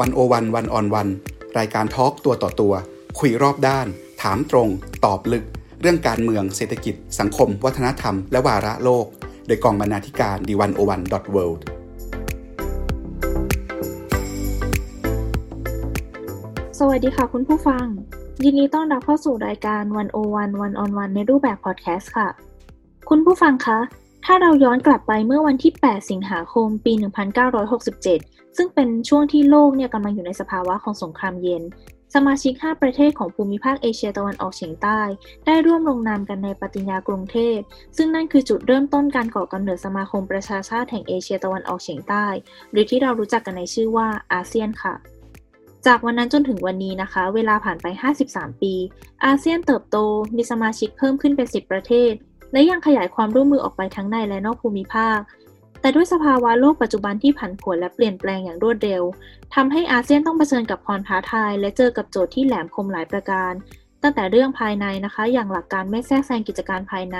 วันโอวันวันออนวันรายการทอล์กตัวต่อตัว คุยรอบด้าน ถามตรง ตอบลึก เรื่องการเมืองเศรษฐกิจ สังคม วัฒนธรรม และวาระโลก โดยกองบรรณาธิการดีวันโอวันดอทเวิลด์สวัสดีค่ะคุณผู้ฟัง ยินดีต้อนรับเข้าสู่รายการวันโอวันวันออนวันในรูปแบบพอดแคสต์ค่ะ คุณผู้ฟังคะ ถ้าเราย้อนกลับไปเมื่อวันที่ 8 สิงหาคม ปี 1967 ซึ่งเป็นช่วงที่โลกเนี่ยกำลังอยู่ในสภาวะของสงครามเย็น สมาชิก 5 ประเทศของภูมิภาคเอเชียตะวันออกเฉียงใต้ ได้ร่วมลงนามกันในปฏิญญากรุงเทพ ซึ่งนั่นคือจุดเริ่มต้นการก่อกำเนิดสมาคมประชาชาติแห่งเอเชียตะวันออกเฉียงใต้ หรือที่เรารู้จักกันในชื่อว่าอาเซียนค่ะจากวันนั้นจนถึงวันนี้นะคะ เวลาผ่านไป 53 ปี อาเซียนเติบโต มีสมาชิกเพิ่มขึ้นเป็น 10 ประเทศ และยังขยายความร่วมมือออกไปทั้งในและนอกภูมิภาค แต่ด้วยสภาวะโลกปัจจุบันที่ผันผวนและเปลี่ยนแปลงอย่างรวดเร็วทำให้อาเซียนต้องเผชิญกับความท้าทาย และเจอกับโจทย์ที่แหลมคมหลายประการ ตั้งแต่เรื่องภายในนะคะ อย่างหลักการไม่แทรกแซงกิจการภายใน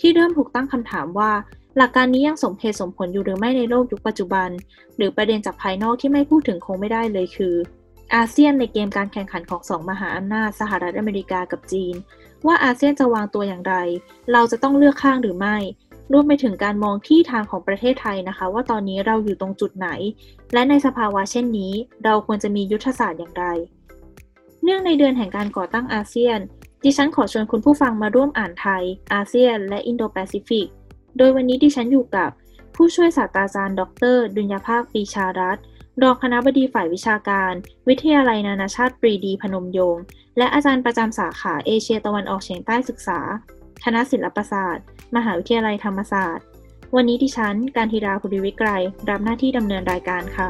ที่เริ่มถูกตั้งคำถามว่า หลักการนี้ยังสมเหตุสมผลอยู่หรือไม่ในโลกยุคปัจจุบัน หรือประเด็นจากภายนอกที่ไม่พูดถึงคงไม่ได้เลยคืออาเซียนในเกมการแข่งขันของสองมหาอำนาจสหรัฐอเมริกากับจีน ว่าอาเซียนจะวางตัวอย่างไร เราจะต้องเลือกข้างหรือไม่ รวมไปถึงการมองที่ทางของประเทศไทยนะคะ ว่าตอนนี้เราอยู่ตรงจุดไหน และในสภาวะเช่นนี้ เราควรจะมียุทธศาสตร์อย่างไร เนื่องในเดือนแห่งการก่อตั้งอาเซียน ดิฉันขอชวนคุณผู้ฟังมาร่วมอ่านไทย อาเซียน และอินโดแปซิฟิก โดยวันนี้ดิฉันอยู่กับผู้ช่วยศาสตราจารย์ ดร ดุลยภาคปีชารัตรองคณะบดีฝ่ายวิชาการ วิทยาลัยนานาชาติปรีดีพนมยงค์ และอาจารย์ประจำสาขาเอเชียตะวันออกเฉียงใต้ศึกษา คณะศิลปศาสตร์ มหาวิทยาลัยธรรมศาสตร์ วันนี้ดิฉัน การธีราภูริวิกรรับหน้าที่ดำเนินรายการค่ะ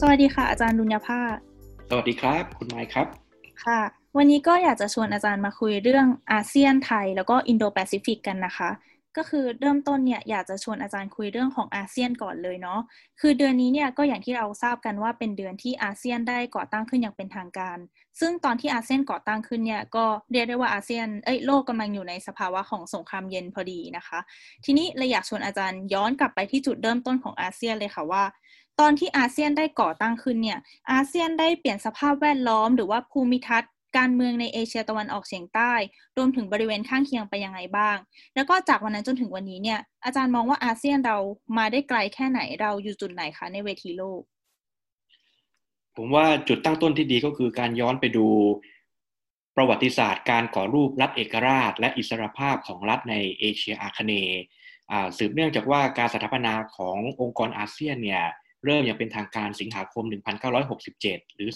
สวัสดีค่ะ อาจารย์ดุลยภาคสวัสดีครับ คุณไมค์ครับ ค่ะ วันนี้ก็อยากจะชวนอาจารย์มาคุยเรื่องอาเซียนไทย แล้วก็อินโดแปซิฟิกกันนะคะ ก็คือเริ่มต้นเนี่ยอยากจะชวนอาจารย์คุยเรื่องของอาเซียนก่อนเลยเนาะคือเดือนนี้เนี่ยก็อย่างที่เราทราบกันว่าเป็นเดือนที่อาเซียนได้ก่อตั้งขึ้นอย่างเป็นทางการ ซึ่งตอนที่อาเซียนก่อตั้งขึ้นเนี่ยก็เรียกได้ว่าอาเซียนเอ้ยโลกกำลังอยู่ในสภาวะของสงครามเย็นพอดีนะคะ ทีนี้เลยอยากชวนอาจารย์ย้อนกลับไปที่จุดเริ่มต้นของอาเซียนเลยค่ะว่าตอนที่อาเซียนได้ก่อตั้งขึ้นเนี่ยอาเซียนได้เปลี่ยนสภาพแวดล้อมหรือว่าภูมิทัศน์ การเมืองในเอเชียตะวันออกเฉียงใต้ รวมถึงบริเวณข้างเคียงไปยังไงบ้าง แล้วก็จากวันนั้นจนถึงวันนี้เนี่ย อาจารย์มองว่าอาเซียนเรามาได้ไกลแค่ไหนเราอยู่จุดไหนคะในเวทีโลก ผมว่าจุดตั้งต้นที่ดีก็คือการย้อนไปดูประวัติศาสตร์การก่อรูปรัฐเอกราช และอิสรภาพของรัฐในเอเชียอาคเนย์สืบเนื่องจากว่าการสถาปนาขององค์กรอาเซียนเนี่ยเริ่มอย่างเป็นทางการสิงหาคม 1967 หรือ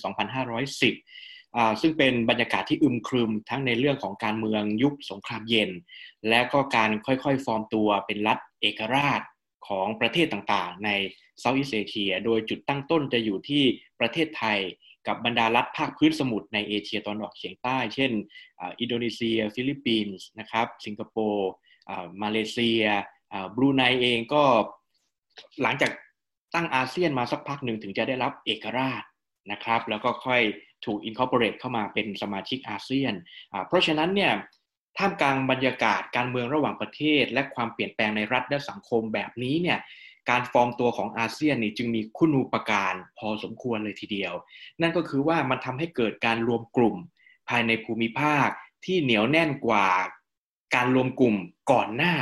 2510 ซึ่งเป็นบรรยากาศที่อึมครึมทั้งในเรื่องของการเมืองยุคสงครามเย็น และก็การค่อยๆ ฟอร์มตัวเป็นรัฐเอกราชของประเทศต่างๆ ใน Southeast Asia โดยจุดตั้งต้นจะอยู่ที่ประเทศไทยกับบรรดารัฐภาคพื้นสมุทรในเอเชียตะวันออกเฉียงใต้ เช่นอินโดนีเซีย ฟิลิปปินส์นะครับสิงคโปร์มาเลเซียบรูไนเองก็หลังจากตั้งอาเซียนมาสักพักหนึ่งถึงจะได้รับเอกราชนะครับ แล้วก็ค่อย ถูก incorporate เข้ามาเป็นสมาชิกอาเซียน เพราะฉะนั้นเนี่ยท่ามกลางบรรยากาศการเมืองระหว่างประเทศ และความเปลี่ยนแปลงในรัฐและสังคมแบบนี้เนี่ยการฟอร์มตัวของอาเซียนนี่จึงมีคุณูปการพอสมควรเลยทีเดียว นั่นก็คือว่ามันทำให้เกิดการรวมกลุ่มภายในภูมิภาคที่เหนียวแน่นกว่าการรวมกลุ่มก่อนหน้า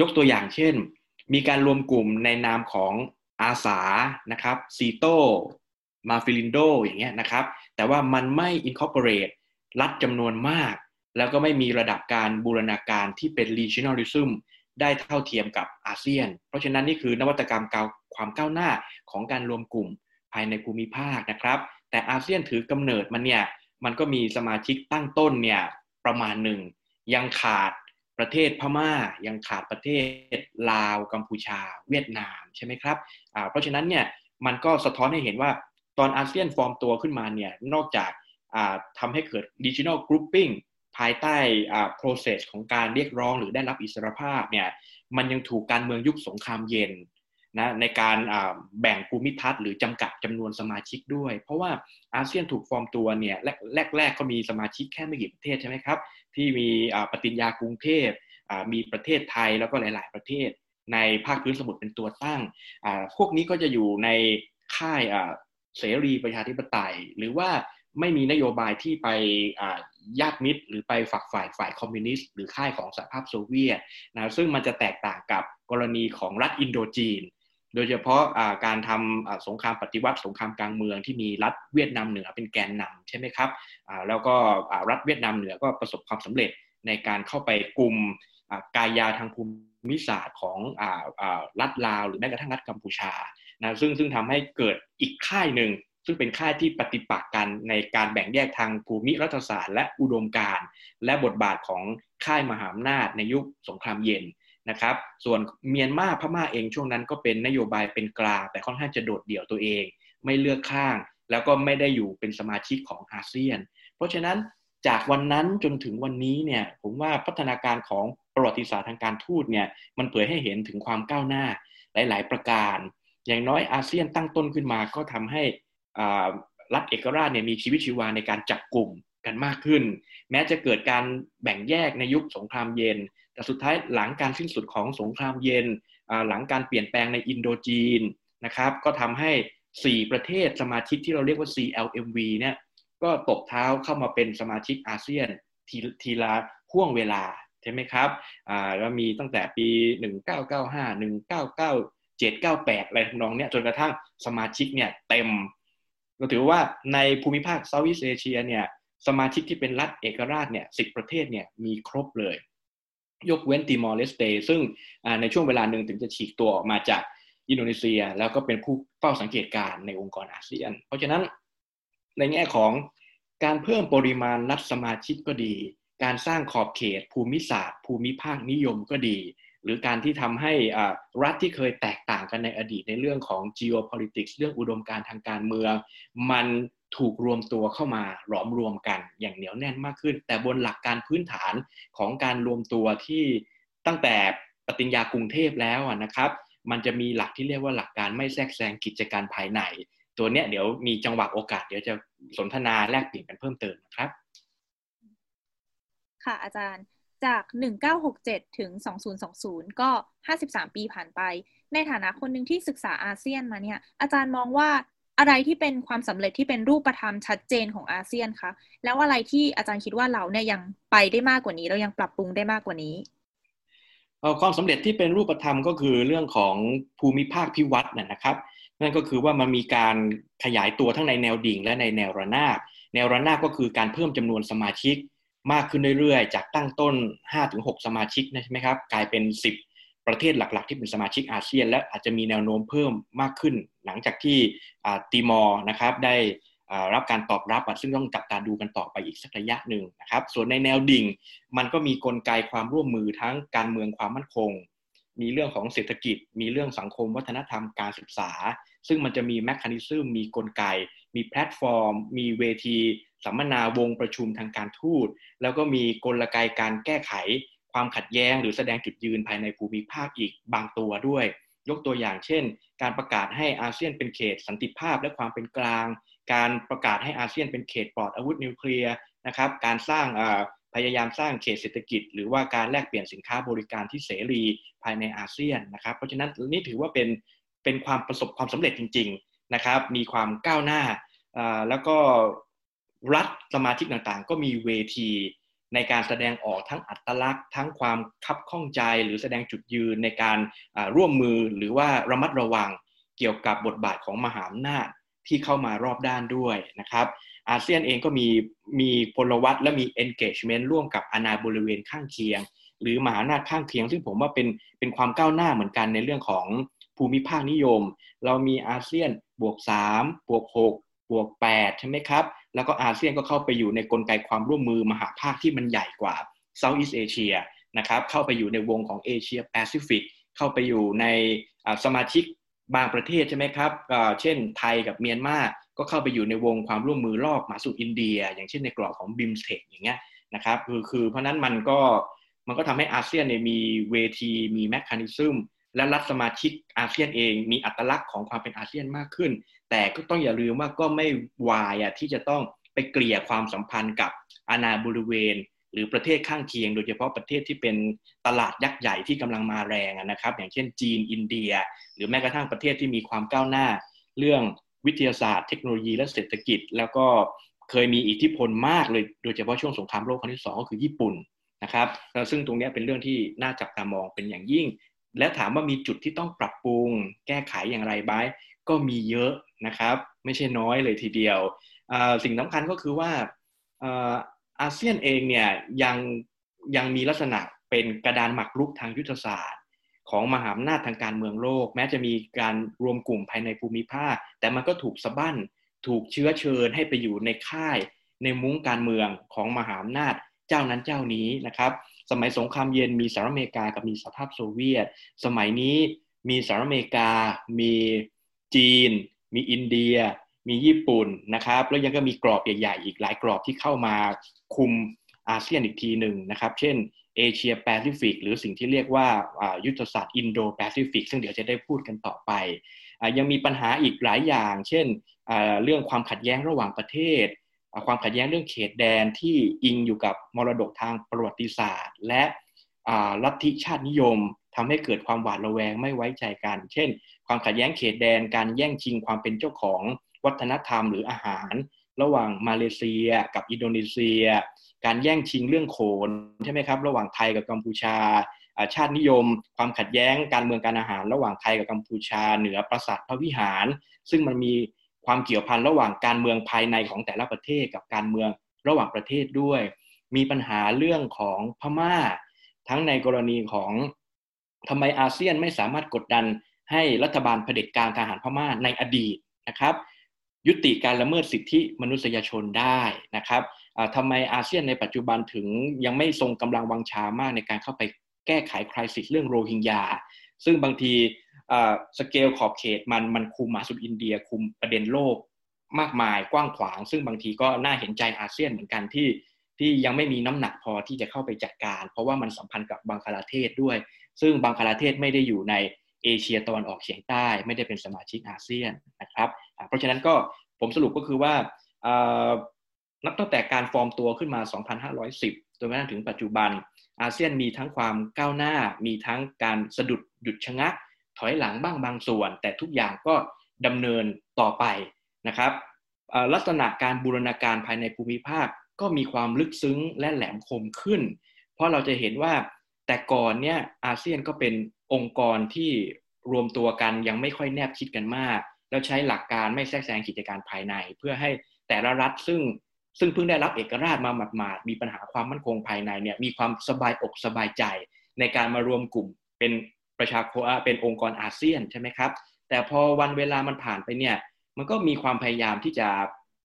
ยกตัวอย่างเช่น มีการรวมกลุ่มในนามของอาสานะครับซีโตมาฟิลินโดอย่างเงี้ยนะครับ แต่ว่ามันไม่ incorporate รัฐจำนวนมาก แล้วก็ไม่มีระดับการบูรณาการที่เป็น regionalism ได้เท่าเทียมกับอาเซียน เพราะฉะนั้นนี่คือนวัตกรรมความก้าวหน้าของการรวมกลุ่มภายในภูมิภาคนะครับ แต่อาเซียนถือกำเนิดมันเนี่ยมันก็มีสมาชิกตั้งต้นเนี่ยประมาณหนึ่ง ยังขาดประเทศพม่า ยังขาดประเทศลาว กัมพูชา เวียดนามใช่ไหมครับเพราะฉะนั้นเนี่ยมันก็สะท้อนให้เห็นว่า ตอนอาเซียนฟอร์มตัวขึ้นมาเนี่ยนอกจากทำให้เกิด regional grouping ภายใต้ process ของการเรียกร้องหรือได้รับอิสรภาพเนี่ยมันยังถูกการเมืองยุคสงครามเย็นนะในการแบ่งภูมิทัศน์หรือจำกัดจำนวนสมาชิกด้วย เพราะว่าอาเซียนถูกฟอร์มตัวเนี่ยแรกๆก็มีสมาชิกแค่ไม่กี่ประเทศใช่ไหมครับ ที่มีปฏิญญากรุงเทพมีประเทศไทยแล้วก็หลาย ๆ ประเทศ ในภาคพื้นสมุทรเป็นตัวตั้ง พวกนี้ก็จะอยู่ในค่าย เสรีประชาธิปไตย หรือว่าไม่มีนโยบายที่ไปญาติมิตร หรือไปฝักฝ่ายฝ่ายคอมมิวนิสต์ หรือค่ายของสหภาพโซเวียตนะซึ่งมันจะแตกต่างกับกรณีของรัฐอินโดจีน โดยเฉพาะะการทำสงครามปฏิวัติ สงครามกลางเมืองที่มีรัฐเวียดนามเหนือเป็นแกนนำใช่ไหมครับแล้วก็รัฐเวียดนามเหนือก็ประสบความสำเร็จในการเข้าไปกลุ่มกายาทางภูมิศาสตร์ของรัฐลาว หรือแม้กระทั่งรัฐกัมพูชา นะซึ่งซึ่งทำให้เกิดอีกค่ายหนึ่งซึ่งเป็นค่ายที่ปฏิปักษ์กันในการแบ่งแยกทางภูมิรัฐศาสตร์และอุดมการณ์และบทบาทของค่ายมหาอำนาจในยุคสงครามเย็นนะครับ ส่วนเมียนมาพม่าเองช่วงนั้นก็เป็นนโยบายเป็นกลาง แต่ค่อนข้างจะโดดเดี่ยวตัวเอง ไม่เลือกข้าง แล้วก็ไม่ได้อยู่เป็นสมาชิกของอาเซียน เพราะฉะนั้นจากวันนั้นจนถึงวันนี้เนี่ยผมว่าพัฒนาการของประวัติศาสตร์ทางการทูตเนี่ยมันเผยให้เห็นถึงความก้าวหน้าหลาย ๆ ประการ อย่างน้อยอาเซียนตั้งต้นขึ้นมาก็ทำให้รัฐเอกราชเนี่ยมีชีวิตชีวาในการจับกลุ่มกันมากขึ้น แม้จะเกิดการแบ่งแยกในยุคสงครามเย็น แต่สุดท้ายหลังการสิ้นสุดของสงครามเย็น หลังการเปลี่ยนแปลงในอินโดจีนนะครับ ก็ทำให้ 4 ประเทศสมาชิกที่เราเรียกว่า CLMV เนี่ยก็ตบเท้าเข้ามาเป็นสมาชิกอาเซียนททีละห่วงเวลาใช่ไหมครับ อ่าแล้วมีตั้งแต่ปี 1995 1997 98 อะไรทำนองเนี้ยจนกระทั่งสมาชิกเนี่ยเต็มเราถือว่าในภูมิภาค Southeast Asia เนี่ยสมาชิกที่เป็นรัฐเอกราชเนี่ยสิบประเทศเนี่ยมีครบเลย ยกเว้นติมอร์เลสเตซึ่งในช่วงเวลาหนึ่งถึงจะฉีกตัวออกมาจากอินโดนีเซีย แล้วก็เป็นผู้เฝ้าสังเกตการณ์ในองค์กรอาเซียน เพราะฉะนั้นในแง่ของการเพิ่มปริมาณรัฐสมาชิกก็ดี การสร้างขอบเขต ภูมิศาสตร์ ภูมิภาคนิยมก็ดี หรือการที่ทำให้รัฐที่เคยแตกต่างกันในอดีตในเรื่องของ geopolitics เรื่องอุดมการทางการเมือง มันถูกรวมตัวเข้ามาหลอมรวมกันอย่างเหนียวแน่นมากขึ้น แต่บนหลักการพื้นฐานของการรวมตัวที่ตั้งแต่ปฏิญญากรุงเทพแล้วนะครับ มันจะมีหลักที่เรียกว่าหลักการไม่แทรกแซงกิจการภายใน ตัวเนี้ยเดี๋ยวมีจังหวะโอกาสเดี๋ยวจะสนทนาแลกเปลี่ยนกันเพิ่มเติมนะครับ ค่ะอาจารย์ จาก 1967 ถึง 2020 ก็ 53 ปีผ่านไป ในฐานะคนหนึ่งที่ศึกษาอาเซียนมาเนี่ย อาจารย์มองว่าอะไรที่เป็นความสำเร็จที่เป็นรูปธรรมชัดเจนของอาเซียนคะแล้วอะไรที่อาจารย์คิดว่าเราเนี่ยยังไปได้มากกว่านี้ เรายังปรับปรุงได้มากกว่านี้ความสำเร็จที่เป็นรูปธรรมก็คือเรื่องของภูมิภาคพิวัตรนะครับ นั่นก็คือว่ามันมีการขยายตัวทั้งในแนวดิ่งและในแนวระนาบแนวระนาบก็คือการเพิ่มจำนวนสมาชิก มากขึ้นเรื่อยๆ จากตั้งต้น 5-6 สมาชิกนะใช่ไหมครับ กลายเป็น 10 ประเทศหลักๆ ที่เป็นสมาชิกอาเซียน และอาจจะมีแนวโน้มเพิ่มมากขึ้น หลังจากที่ตีมอร์นะครับได้รับการตอบรับซึ่งต้องจับตาดูกันต่อไปอีกสักระยะหนึ่งนะครับ ส่วนในแนวดิ่ง มันก็มีกลไกความร่วมมือทั้งการเมืองความมั่นคง มีเรื่องของเศรษฐกิจ มีเรื่องสังคมวัฒนธรรมการศึกษา ซึ่งมันจะมี mechanism มีกลไก มีแพลตฟอร์ม มีเวที สัมมนาวงประชุมทางการทูต แล้วก็มีกลไกการแก้ไขความขัดแย้ง หรือแสดงจุดยืนภายในภูมิภาคอีกบางตัวด้วย ยกตัวอย่างเช่น การประกาศให้อาเซียนเป็นเขตสันติภาพและความเป็นกลาง การประกาศให้อาเซียนเป็นเขตปลอดอาวุธนิวเคลียร์นะครับการสร้างพยายามสร้างเขตเศรษฐกิจ หรือว่าการแลกเปลี่ยนสินค้าบริการที่เสรีภายในอาเซียนนะครับ เพราะฉะนั้นนี่ถือว่าเป็นเป็นความประสบความสำเร็จจริง ๆ นะครับ มีความก้าวหน้าแล้วก็ รัฐสมาชิกต่างๆ ก็มีเวทีในการแสดงออกทั้งอัตลักษณ์ ทั้งความคับข้องใจหรือแสดงจุดยืนในการร่วมมือหรือว่าระมัดระวังเกี่ยวกับบทบาทของมหาอำนาจที่เข้ามารอบด้านด้วยนะครับอาเซียนเองก็มีมีพลวัตและมี engagement ร่วมกับอาณาบริเวณข้างเคียง หรือมหาอำนาจข้างเคียง ซึ่งผมว่าเป็นเป็นความก้าวหน้าเหมือนกันในเรื่องของภูมิภาคนิยม เรามีอาเซียนบวก3บวก6บวก8ใช่ไหมครับ แล้วก็อาเซียนก็เข้าไปอยู่ในกลไกความร่วมมือมหภาคที่มันใหญ่กว่า Southeast Asia นะครับเข้าไปอยู่ในวงของเอเชียแปซิฟิกเข้าไปอยู่ในสมาชิกบางประเทศใช่ไหมครับเช่นไทยกับเมียนมาก็เข้าไปอยู่ในวงความร่วมมือรอบมหาสมุทรอินเดีย อย่างเช่นในกรอบของบิมสเทคอย่างเงี้ยนะครับคือคือเพราะนั้นมันก็มันก็ทำให้อาเซียนเนี่ยมีเวทีมี mechanism และรัฐสมาชิกอาเซียนเองมีอัตลักษณ์ของความเป็นอาเซียนมากขึ้น แต่ก็ต้องอย่าลืมว่าก็ไม่วายอะที่จะต้องไปเกลี่ยความสัมพันธ์กับอาณาบริเวณ หรือประเทศข้างเคียง โดยเฉพาะประเทศที่เป็นตลาดยักษ์ใหญ่ที่กำลังมาแรงนะครับ อย่างเช่นจีนอินเดีย หรือแม้กระทั่งประเทศที่มีความก้าวหน้า เรื่องวิทยาศาสตร์ เทคโนโลยีและเศรษฐกิจ แล้วก็เคยมีอิทธิพลมากเลยโดยเฉพาะช่วงสงครามโลกครั้งที่สองก็คือญี่ปุ่นนะครับซึ่งตรงนี้เป็นเรื่องที่น่าจับตามองเป็นอย่างยิ่ง และถามว่ามีจุดที่ต้องปรับปรุง แก้ไขอย่างไรบ้างก็มีเยอะนะครับ ไม่ใช่น้อยเลยทีเดียว สิ่งสำคัญก็คือว่าอาเซียนเองเนี่ยยังยังมีลักษณะเป็นกระดานหมักรุกทางยุทธศาสตร์ ของมหาอำนาจทางการเมืองโลก แม้จะมีการรวมกลุ่มภายในภูมิภาค แต่มันก็ถูกสะบั้นถูกเชื้อเชิญให้ไปอยู่ในค่าย ในมุ้งการเมืองของมหาอำนาจเจ้านั้นเจ้านี้นะครับ สมัยสงครามเย็นมีสหรัฐอเมริกากับมีสหภาพโซเวียต สมัยนี้มีสหรัฐอเมริกา มีจีน มีอินเดีย มีญี่ปุ่นนะครับ แล้วยังก็มีกรอบใหญ่ๆอีกหลายกรอบที่เข้ามาคุมอาเซียนอีกทีหนึ่งนะครับ เช่นเอเชียแปซิฟิกหรือสิ่งที่เรียกว่ายุทธศาสตร์อินโดแปซิฟิกซึ่งเดี๋ยวจะได้พูดกันต่อไป ยังมีปัญหาอีกหลายอย่าง เช่นเรื่องความขัดแย้งระหว่างประเทศ ความขัดแย้งเรื่องเขตแดนที่อิงอยู่กับมรดกทางประวัติศาสตร์ และลัทธิชาตินิยมทำให้เกิดความหวาดระแวงไม่ไว้ใจกัน เช่น ความขัดแย้งเขตแดนการแย่งชิงความเป็นเจ้าของวัฒนธรรมหรืออาหาร ระหว่างมาเลเซีย กับอินโดนีเซีย การแย่งชิงเรื่องโขนใช่ไหมครับระหว่างไทยกับกัมพูชาชาตินิยม ความขัดแย้งการเมืองการอาหาร ระหว่างไทยกับกัมพูชาเหนือปราสาทพระวิหาร ซึ่งมันมี ความเกี่ยวพันระหว่างการเมืองภายในของแต่ละประเทศกับการเมืองระหว่างประเทศด้วย มีปัญหาเรื่องของพม่า ทั้งในกรณีของทำไมอาเซียนไม่สามารถกดดันให้รัฐบาลเผด็จการทหารพม่าในอดีตนะครับ ยุติการละเมิดสิทธิมนุษยชนได้นะครับทำไมอาเซียนในปัจจุบันถึงยังไม่ทรงกำลังวังชามากในการเข้าไปแก้ไขคริสิสเรื่องโรฮิงญาซึ่งบางที สเกลขอบเขตมันมันคุมมาสุดอินเดีย คุมประเด็นโลกมากมายกว้างขวาง ซึ่งบางทีก็น่าเห็นใจอาเซียนเหมือนกันที่ที่ยังไม่มีน้ำหนักพอที่จะเข้าไปจัดการ เพราะว่ามันสัมพันธ์กับบังคลาเทศด้วย ซึ่งบังคลาเทศไม่ได้อยู่ในเอเชียตะวันออกเฉียงใต้ ไม่ได้เป็นสมาชิกอาเซียนนะครับเพราะฉะนั้นก็ผมสรุปก็คือว่านับตั้งแต่การฟอร์มตัวขึ้นมา 2,510 จนกระทั่งถึงปัจจุบัน อาเซียนมีทั้งความก้าวหน้า มีทั้งการสะดุดหยุดชะงัก ถอยหลังบ้างบางส่วน แต่ทุกอย่างก็ดำเนินต่อไปนะครับลักษณะการบูรณาการภายในภูมิภาคก็มีความลึกซึ้งและแหลมคมขึ้น เพราะเราจะเห็นว่าแต่ก่อนเนี่ยอาเซียนก็เป็นองค์กรที่รวมตัวกันยังไม่ค่อยแนบชิดกันมาก แล้วใช้หลักการไม่แทรกแซงกิจการภายใน เพื่อให้แต่ละรัฐซึ่งซึ่งเพิ่งได้รับเอกราชมาหมาดๆมีปัญหาความมั่นคงภายในเนี่ยมีความสบายอกสบายใจในการมารวมกลุ่มเป็น ประชาคมเป็นองค์กรอาเซียนใช่ไหมครับ แต่พอวันเวลามันผ่านไปเนี่ย มันก็มีความพยายามที่จะ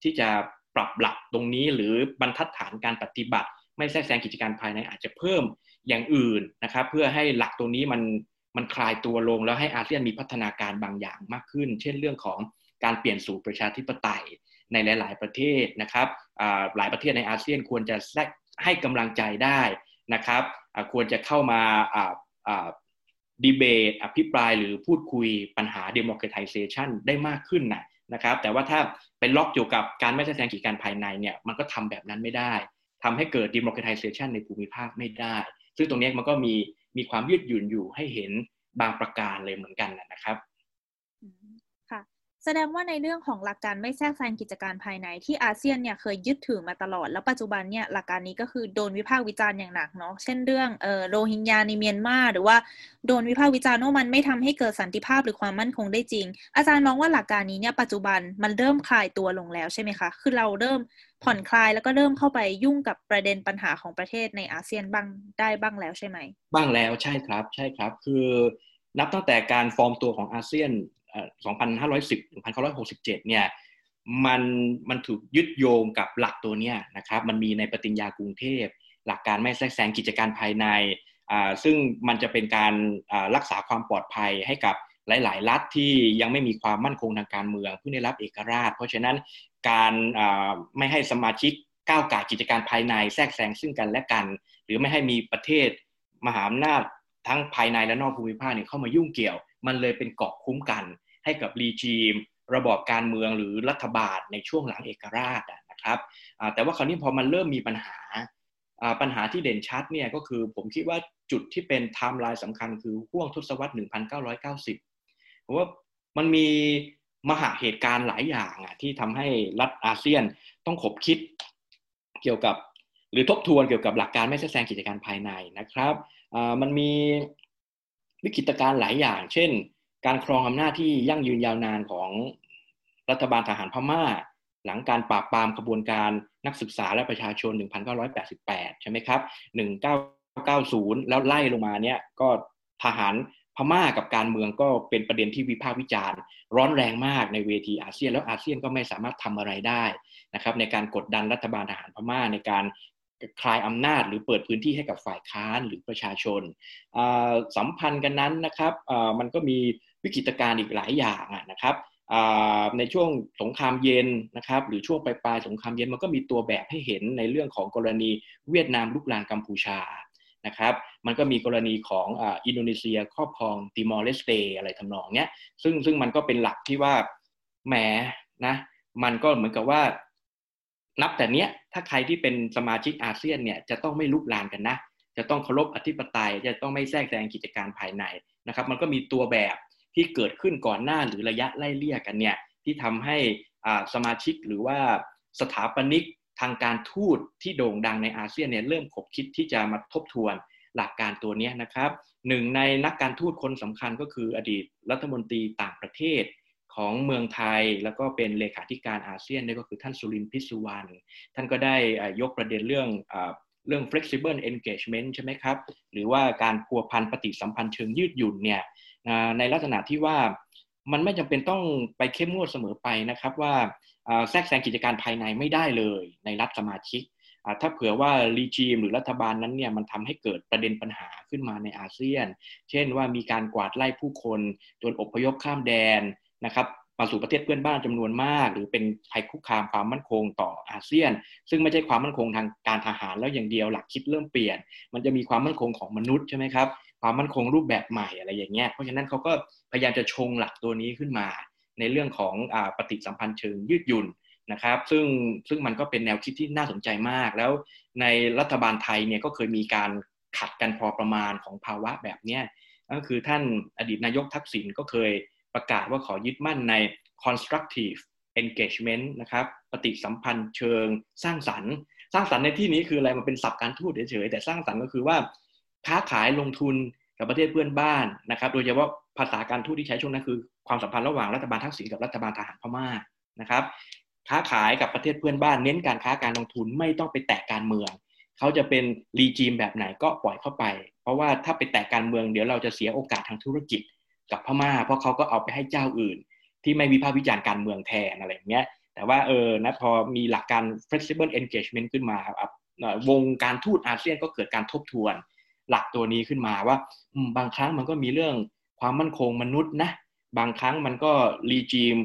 ที่จะปรับหลักตรงนี้หรือบรรทัดฐานการปฏิบัติ ไม่แทรกแซงกิจการภายในอาจจะเพิ่มอย่างอื่นนะครับ เพื่อให้หลักตรงนี้มันมันคลายตัวลงแล้วให้อาเซียนมีพัฒนาการบางอย่างมากขึ้น เช่นเรื่องของการเปลี่ยนสู่ประชาธิปไตยในหลาย ๆ ประเทศนะครับหลายประเทศในอาเซียนควรจะให้กำลังใจได้นะครับควรจะเข้ามา ดีเบตอภิปรายหรือพูดคุยปัญหา democratization ได้มากขึ้นนะนะครับ แต่ว่าถ้าเป็นล็อกเกี่ยวกับการไม่แสดงกิจการภายในเนี่ยมันก็ทำแบบนั้นไม่ได้ทำให้เกิด democratization ในภูมิภาคไม่ได้ ซึ่งตรงนี้มันก็มีมีความยืดหยุ่นอยู่ให้เห็นบางประการเลยเหมือนกันนะครับ แสดงว่าในเรื่องของหลักการไม่แทรกแซงกิจการภายในที่อาเซียนเนี่ยเคยยึดถือมาตลอด แล้วปัจจุบันเนี่ยหลักการนี้ก็คือโดนวิพากษ์วิจารณ์อย่างหนักเนาะเช่นเรื่องเออโรฮิงญาในเมียนมาหรือว่าโดนวิพากษ์วิจารณ์ว่ามันไม่ทำให้เกิดสันติภาพหรือความมั่นคงได้จริง อาจารย์มองว่าหลักการนี้เนี่ยปัจจุบันมันเริ่มคลายตัวลงแล้วใช่ไหมคะคือเราเริ่มผ่อนคลายแล้วก็เริ่มเข้าไปยุ่งกับประเด็นปัญหาของประเทศในอาเซียนบ้างได้บ้างแล้วใช่ไหมบ้างแล้วใช่ครับ ใช่ครับ คือนับตั้งแต่การฟอร์มตัวของอาเซียน 2510 1967 เนี่ยมันมันถูกยึดโยงกับหลักตัวเนี้ยนะครับมันมีในปฏิญญากรุงเทพ หลักการไม่แทรกแซงกิจการภายในซึ่งมันจะเป็นการรักษาความปลอดภัยให้กับหลาย ๆ รัฐที่ยังไม่มีความมั่นคงทางการเมืองเพิ่งได้รับเอกราช เพราะฉะนั้นการไม่ให้สมาชิกก้าวไก่กิจการภายในแทรกแซงซึ่งกันและกัน หรือไม่ให้มีประเทศมหาอำนาจทั้งภายในและนอกภูมิภาคเนี่ยเข้ามายุ่งเกี่ยว มันเลยเป็นเกาะคุ้มกันให้กับรีจีม ระบอบการเมืองหรือรัฐบาลในช่วงหลังเอกราชนะครับแต่ว่าคราวนี้พอมันเริ่มมีปัญหาปัญหาที่เด่นชัดเนี่ยก็คือผมคิดว่าจุดที่เป็นไทม์ไลน์สำคัญคือห้วงทศวรรษ 1990ผมว่ามันมีมหาเหตุการณ์หลายอย่างอะที่ทำให้รัฐอาเซียนต้องขบคิดเกี่ยวกับหรือทบทวนเกี่ยวกับหลักการไม่แทรกแซงกิจการภายในนะครับมันมี วิกฤตการณ์หลายอย่าง เช่น การครองอำนาจที่ยั่งยืนยาวนานของรัฐบาลทหารพม่า หลังการปราบปรามขบวนการนักศึกษาและประชาชน 1988 ใช่ไหมครับ 1990 แล้วไล่ลงมาเนี่ยก็ทหารพม่ากับการเมืองก็เป็นประเด็นที่วิพากษ์วิจารณ์ ร้อนแรงมากในเวทีอาเซียน แล้วอาเซียนก็ไม่สามารถทำอะไรได้นะครับในการกดดันรัฐบาลทหารพม่าในการ คลายอำนาจหรือเปิดพื้นที่ให้กับฝ่ายค้านหรือประชาชน สัมพันธ์กันนั้นนะครับมันก็มีวิกฤตการณ์อีกหลายอย่างนะครับในช่วงสงครามเย็นนะครับหรือช่วงปลายๆสงครามเย็นมันก็มีตัวแบบให้เห็นในเรื่องของกรณีเวียดนามลุกลานกัมพูชานะครับมันก็มีกรณีของอินโดนีเซียครอบครองติมอร์เลสเตอะไรทำนองเนี้ยซึ่งซึ่งมันก็เป็นหลักที่ว่าแหมนะมันก็เหมือนกับว่า นับแต่เนี้ยถ้าใครที่เป็นสมาชิกอาเซียนเนี่ยจะต้องไม่ลุกลานกันนะ จะต้องเคารพอธิปไตย จะต้องไม่แทรกแซงกิจการภายในนะครับ มันก็มีตัวแบบที่เกิดขึ้นก่อนหน้าหรือระยะไล่เลี่ยกันเนี่ยที่ทำให้สมาชิกหรือว่าสถาปนิกทางการทูตที่โด่งดังในอาเซียนเนี่ยเริ่มขบคิดที่จะมาทบทวนหลักการตัวนี้นะครับหนึ่งในนักการทูตคนสำคัญก็คืออดีตรัฐมนตรีต่างประเทศ ของเมืองไทย แล้วก็เป็นเลขาธิการอาเซียนนี่ก็คือท่านสุรินทร์พิสุวรรณท่านก็ได้ยกประเด็นเรื่องเรื่อง flexible engagement ใช่ไหมครับ หรือว่าการพัวพันปฏิสัมพันธ์เชิงยืดหยุ่นเนี่ยในลักษณะที่ว่ามันไม่จำเป็นต้องไปเข้มงวดเสมอไปนะครับว่าแทรกแซงกิจการภายในไม่ได้เลยในรัฐสมาชิก ถ้าเผื่อว่ารีจีมหรือรัฐบาลนั้นเนี่ยมันทำให้เกิดประเด็นปัญหาขึ้นมาในอาเซียน เช่นว่ามีการกวาดไล่ผู้คนจนอพยพข้ามแดน นะครับมาสู่ประเทศเพื่อนบ้านจำนวนมาก หรือเป็นภัยคุกคามความมั่นคงต่ออาเซียน ซึ่งไม่ใช่ความมั่นคงทางการทหารแล้วอย่างเดียวหลักคิดเริ่มเปลี่ยน มันจะมีความมั่นคงของมนุษย์ใช่ไหมครับความมั่นคงรูปแบบใหม่อะไรอย่างเงี้ยเพราะฉะนั้นเขาก็พยายามจะชงหลักตัวนี้ขึ้นมา ในเรื่องของอปฏิสัมพันธ์เชิงยืดหยุ่นนะครับ ซึ่งซึ่งมันก็เป็นแนวคิดที่น่าสนใจมาก แล้วในรัฐบาลไทยเนี่ยก็เคยมีการขัดกันพอประมาณของภาวะแบบเนี้ยก็คือท่านอดีตนายกทักษิณก็เคย ประกาศว่าขอยึดมั่นใน constructive engagement นะครับปฏิสัมพันธ์เชิงสร้างสรรค์ สร้างสรรค์ในที่นี้คืออะไรมันเป็นศัพท์การทูตเฉยๆแต่สร้างสรรค์ก็คือว่าค้าขายลงทุนกับประเทศเพื่อนบ้านนะครับ โดยเฉพาะภาษาการทูตที่ใช้ช่วงนั้นคือความสัมพันธ์ระหว่างรัฐบาลทักษิณกับรัฐบาลทหารพม่านะครับค้าขายกับประเทศเพื่อนบ้าน เน้นการค้าการลงทุนไม่ต้องไปแตะการเมือง เขาจะเป็นรีจีมแบบไหนก็ปล่อยเข้าไป เพราะว่าถ้าไปแตะการเมืองเดี๋ยวเราจะเสียโอกาสทางธุรกิจ กับพม่า เพราะเขาก็เอาไปให้เจ้าอื่น ที่ไม่วิพากษ์วิจารณ์การเมืองแทนอะไรอย่างเงี้ยแต่ว่าเออนะพอมีหลักการ flexible engagement ขึ้นมาครับวงการทูตอาเซียนก็เกิดการทบทวน หลักตัวนี้ขึ้นมาว่าบางครั้งมันก็มีเรื่องความมั่นคงมนุษย์นะบางครั้งมันก็รีจีม